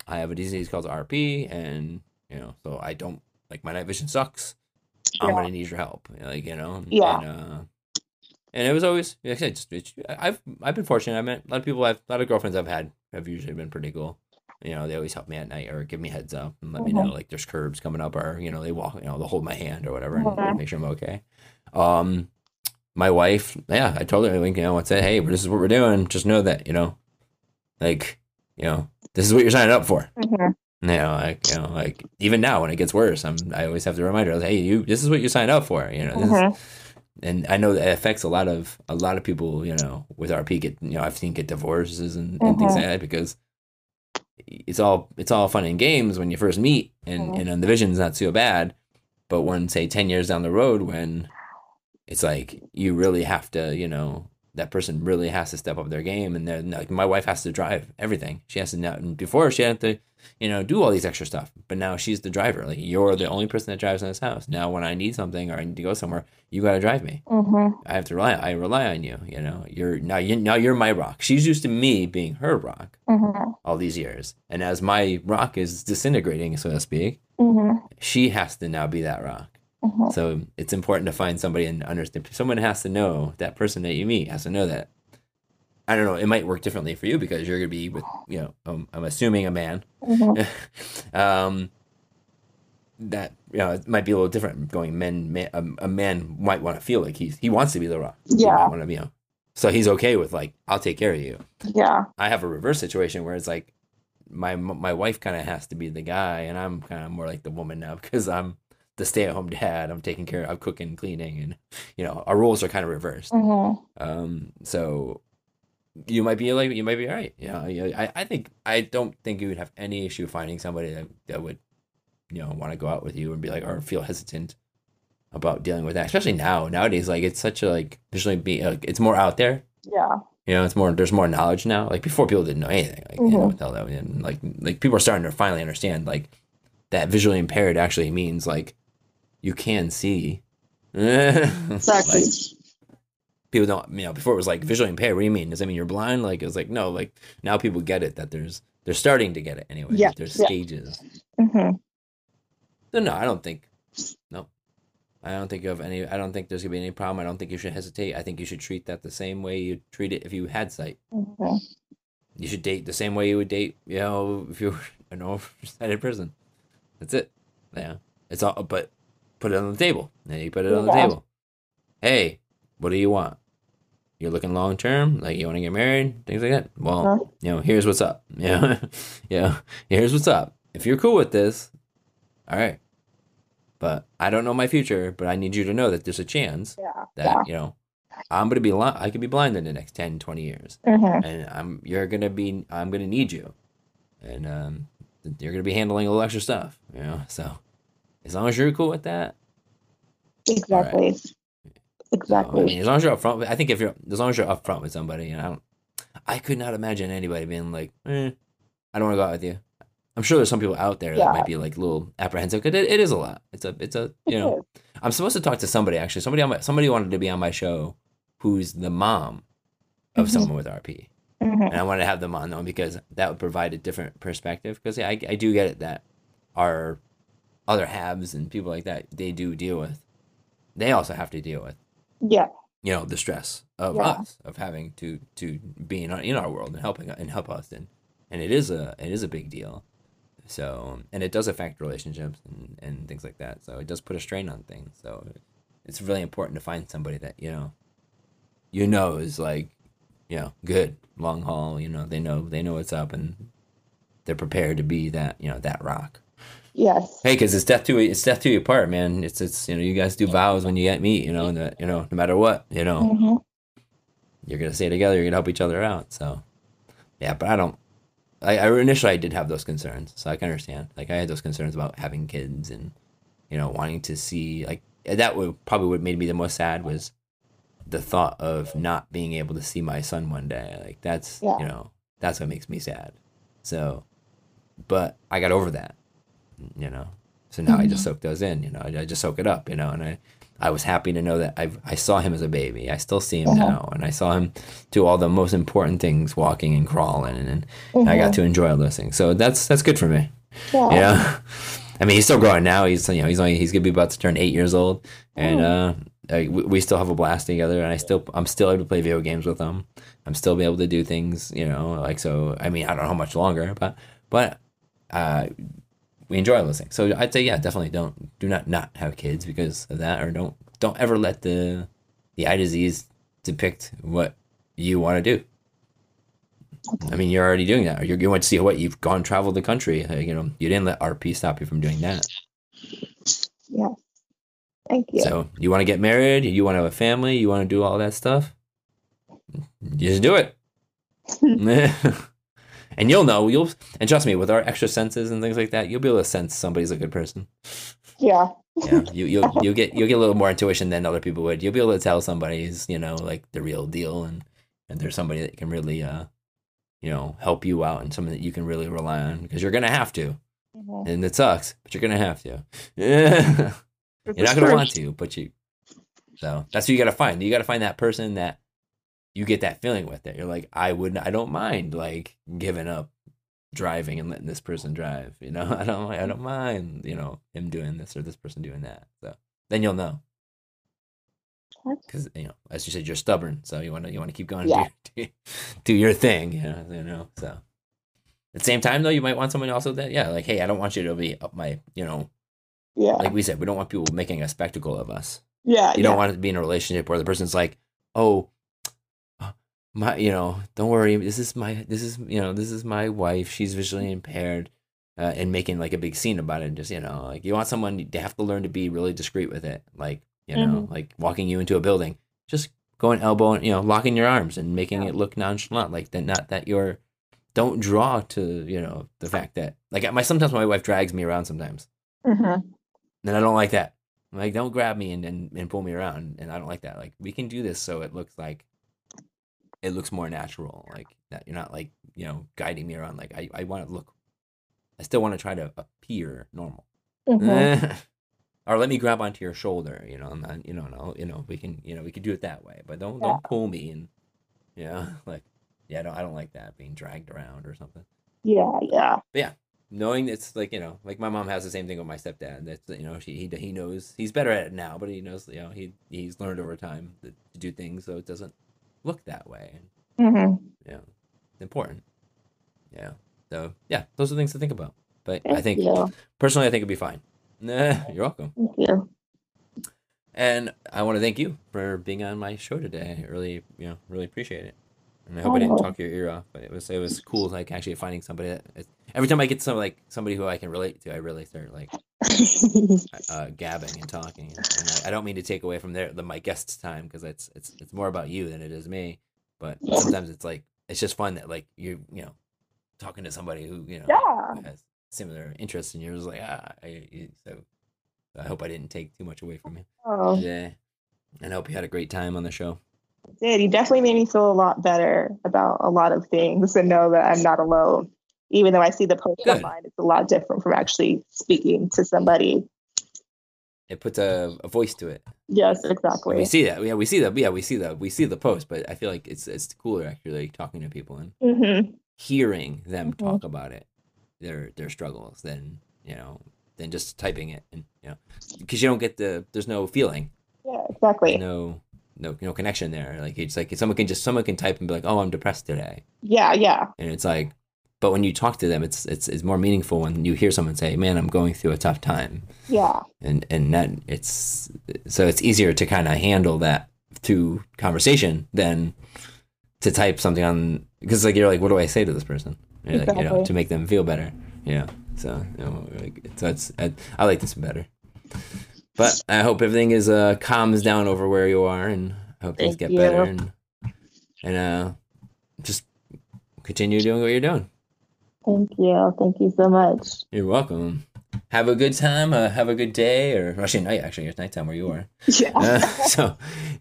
I have a disease called RP, and you know, so I don't like my night vision sucks. I'm gonna need your help, like you know. Yeah. And, uh, and it was always, like I said, just, it's, I've I've been fortunate. I met a lot of people. I've a lot of girlfriends I've had have usually been pretty cool. You know, they always help me at night or give me heads up and let me know like there's curbs coming up or you know they walk, you know they'll hold my hand or whatever and Mhm. make sure I'm okay. Um, my wife, yeah, I told her, like, you know, I said, hey, this is what we're doing. Just know that, you know, like, you know, this is what you're signing up for. Mhm. You know, like, you know, like even now when it gets worse, I'm, I always have to remind her, hey, you, this is what you signed up for. You know, is, Mhm. and I know that affects a lot of a lot of people. You know, with RP, get you know, I've seen get divorces and, and things Mhm. like that because it's all it's all fun and games when you first meet, and Mhm. and the vision's not so bad. But when say ten years down the road, when it's like you really have to, you know, that person really has to step up their game, and then like my wife has to drive everything. She has to now. Before she had to, you know, do all these extra stuff, but now she's the driver. Like you're the only person that drives in this house. Now, when I need something or I need to go somewhere, you got to drive me. Mhm. I have to rely. I rely on you. You know, you're now. You now you're my rock. She's used to me being her rock Mhm. all these years, and as my rock is disintegrating, so to speak, Mhm. she has to now be that rock. Mhm. So it's important to find somebody and understand. Someone has to know that person that you meet has to know that. I don't know. It might work differently for you because you're gonna be with you know. Um, I'm assuming a man. Mhm. (laughs) um, that you know it might be a little different. Going men, man, a, a man might want to feel like he's he wants to be the rock. Yeah. wanna be, you know, so he's okay with like I'll take care of you. Yeah. I have a reverse situation where it's like my my wife kind of has to be the guy, and I'm kind of more like the woman now (laughs) because I'm the stay at home dad. I'm taking care. I'm cooking, cleaning, and you know our roles are kind of reversed. Mhm. Um, so you might be like you might be all right. Yeah, yeah. I, I think I don't think you would have any issue finding somebody that that would you know want to go out with you and be like or feel hesitant about dealing with that, especially now nowadays. Like it's such a like visually be like it's more out there. Yeah. You know, it's more. There's more knowledge now. Like before, people didn't know anything. Like you know Mhm. hell that and like like people are starting to finally understand like that visually impaired actually means like you can see. Exactly. Like, people don't you know before it was like visually impaired. What do you mean? Does that mean you're blind? Like it's like no. Like now people get it that there's they're starting to get it anyway. Yeah, There's yeah. stages. Mhm. So no, I don't think. No, I don't think of any. I don't think there's gonna be any problem. I don't think you should hesitate. I think you should treat that the same way you treat it if you had sight. Mhm. You should date the same way you would date, you know, if you were (laughs) an oversighted person. That's it. Yeah. It's all, but put it on the table. And you put it on the table. Hey, what do you want? You're looking long term, like you want to get married, things like that. Well, you know, here's what's up. (laughs) Yeah. yeah. Here's what's up. If you're cool with this, all right. But I don't know my future, but I need you to know that there's a chance Yeah. that, Yeah. you know, I'm to be, li- I could be blind in the next 10, 20 years Mhm. and I'm you're gonna be I'm gonna need you, and um, you're gonna be handling a little extra stuff, you know. So as long as you're cool with that, Exactly. so, Exactly. I mean, as long as you're upfront, I think if you're as long as you're upfront with somebody, and I don't, I could not imagine anybody being like, eh, I don't want to go out with you. I'm sure there's some people out there Yeah. that might be like a little apprehensive because it, it is a lot. It's a it's a you know. Is. I'm supposed to talk to somebody actually. Somebody on my somebody wanted to be on my show, who's the mom of Mhm. someone with RP Mhm. and I wanted to have them on though because that would provide a different perspective. Because yeah, I, I do get it that our other halves and people like that they do deal with. They also have to deal with Yeah. you know the stress of Yeah. us of having to to be in our, in our world and helping and help us and and it is a it is a big deal. So and it does affect relationships and, and things like that. So it does put a strain on things. So it's really important to find somebody that you know you know is like you know good long haul. You know they know they know what's up and they're prepared to be that you know that rock. Yes. Hey, because it's death to it's death to you apart, man. It's it's you know you guys do vows when you get meet, you know, and that you know no matter what, you know Mhm. you're gonna stay together. You're gonna help each other out. So yeah, but I don't. I, I initially I did have those concerns, so I can understand. Like I had those concerns about having kids and you know wanting to see like that would probably what made me the most sad was the thought of not being able to see my son one day. Like that's Yeah. you know that's what makes me sad. So, but I got over that, you know. So now I just soak those in, you know. I, I just soak it up, you know, and I. I was happy to know that I I saw him as a baby. I still see him Mhm. now, and I saw him do all the most important things, walking and crawling, and, and I got to enjoy all those things. So that's that's good for me. Yeah. You (laughs) know, I mean, he's still growing now. He's you know he's only he's gonna be about to turn eight years old, and uh, like, we, we still have a blast together. And I still I'm still able to play video games with him. I'm still be able to do things. You know, like so. I mean, I don't know how much longer, but but uh, we enjoy those things. So I'd say yeah, definitely don't do not not have kids because of that, or don't don't ever let the the eye disease depict what you want to do. I mean, you're already doing that. You're going to see what you've gone travel the country. Uh, you know, you didn't let RP stop you from doing that. Yeah. Thank you. So you want to get married, you want to have a family, you want to do all that stuff. Just do it. (laughs) (laughs) and you'll know. You'll and trust me, with our extra senses and things like that, you'll be able to sense somebody's a good person. yeah. Yeah, you you'll you'll get you'll get a little more intuition than other people would. You'll be able to tell somebody's you know like the real deal, and and there's somebody that can really uh you know help you out and something that you can really rely on because you're gonna have to, Mhm. and it sucks, but you're gonna have to. Yeah. (laughs) (laughs) You're not gonna want to, but you. So that's what you gotta find. You gotta find that person that you get that feeling with. it. you're like, I wouldn't, I don't mind like giving up driving and letting this person drive. You know, (laughs) I don't, I don't mind. You know, him doing this or this person doing that. So then you'll know. Because you know, as you said, you're stubborn, so you want to you want to keep going. Yeah. (laughs) Do, do your thing. You know, you know. So at the same time, though, you might want someone also that yeah, like hey, I don't want you to be up my you know Yeah. like we said, we don't want people making a spectacle of us. yeah. You yeah. don't want to be in a relationship where the person's like, "Oh, my, you know, don't worry. This is my, this is, you know, this is my wife. She's visually impaired," uh, and making like a big scene about it. and Just you know, like you want someone to have to learn to be really discreet with it. Like you know, Mhm. like walking you into a building, just going elbow, and you know, locking your arms and making Yeah. it look nonchalant. Like that, not that you're. Don't draw to you know the fact that like my sometimes my wife drags me around sometimes Mhm. and I don't like that. Like, don't grab me and, and, and pull me around. And I don't like that. Like, we can do this so it looks like it looks more natural. Like that you're not like you know guiding me around. Like I, I want to look. I still want to try to appear normal. Mhm. (laughs) or let me grab onto your shoulder. You know, I'm not, you know, no, you know, we can, you know, we can do it that way. But don't Yeah. don't pull me and you know, (laughs) like yeah, I don't I don't like that being dragged around or something Yeah. Yeah. Yeah. Knowing it's like you know like my mom has the same thing with my stepdad that's you know she he, he knows he's better at it now but he knows you know he he's learned over time to, to do things so it doesn't look that way. Hmm know it's important. Yeah. So yeah those are things to think about. But i think you. personally i think it'd be fine. Nah, (laughs) you're welcome. Thank you. and i want to thank you for being on my show today. I really you know really appreciate it and i hope i didn't Oh. talk your ear off but it was it was cool like actually finding somebody that every time i get some like somebody who i can relate to i really start like (laughs) uh, gabbing and talking. And I, I don't mean to take away from their the, my guest's time because it's it's it's more about you than it is me. But sometimes it's like it's just fun that like you you know talking to somebody who you know yeah. has similar interests and you're just like ah I, you- so I hope I didn't take too much away from you. Oh, Yeah, and I hope you had a great time on the show. It did. You definitely made me feel a lot better about a lot of things and know that I'm not alone. Even though I see the post Good. online, it's a lot different from actually speaking to somebody. It puts a, a voice to it. Yes, And exactly. we see that. Yeah, we see that. Yeah, we see that. We see the post, but I feel like it's it's cooler actually talking to people and hmm hearing them Mhm. talk about it, their their struggles, than you know, than just typing it, and you know, because you don't get the there's no feeling, Yeah, exactly. no no no connection there. Like it's like someone can just someone can type and be like, oh, I'm depressed today, Yeah, yeah. and it's like, but when you talk to them, it's it's it's more meaningful when you hear someone say, man, I'm going through a tough time, Yeah. and and that it's so it's easier to kind of handle that through conversation than to type something on because like you're like what do I say to this person You're like, you know Exactly. to make them feel better yeah so you know like, so it's I, I like this better but I hope everything is uh calms down over where you are and I hope things Thank get better and and uh just continue doing what you're doing Thank you. Thank you so much. you're welcome have a good time uh, have a good day or actually night actually it's nighttime where you are Yeah. Uh, (laughs) so (laughs)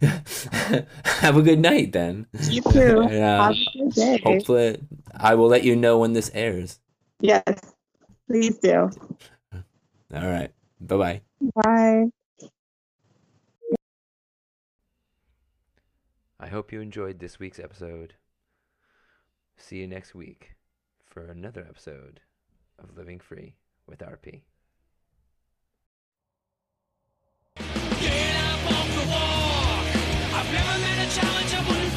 have a good night then. you too. (laughs) Yeah. Have a good day. Hopefully, I will let you know when this airs. Yes. Please do. All right. Bye bye. Bye. I hope you enjoyed this week's episode. See you next week for another episode of Living Free with RP. Get up off the walk. I've never met a challenge I wouldn't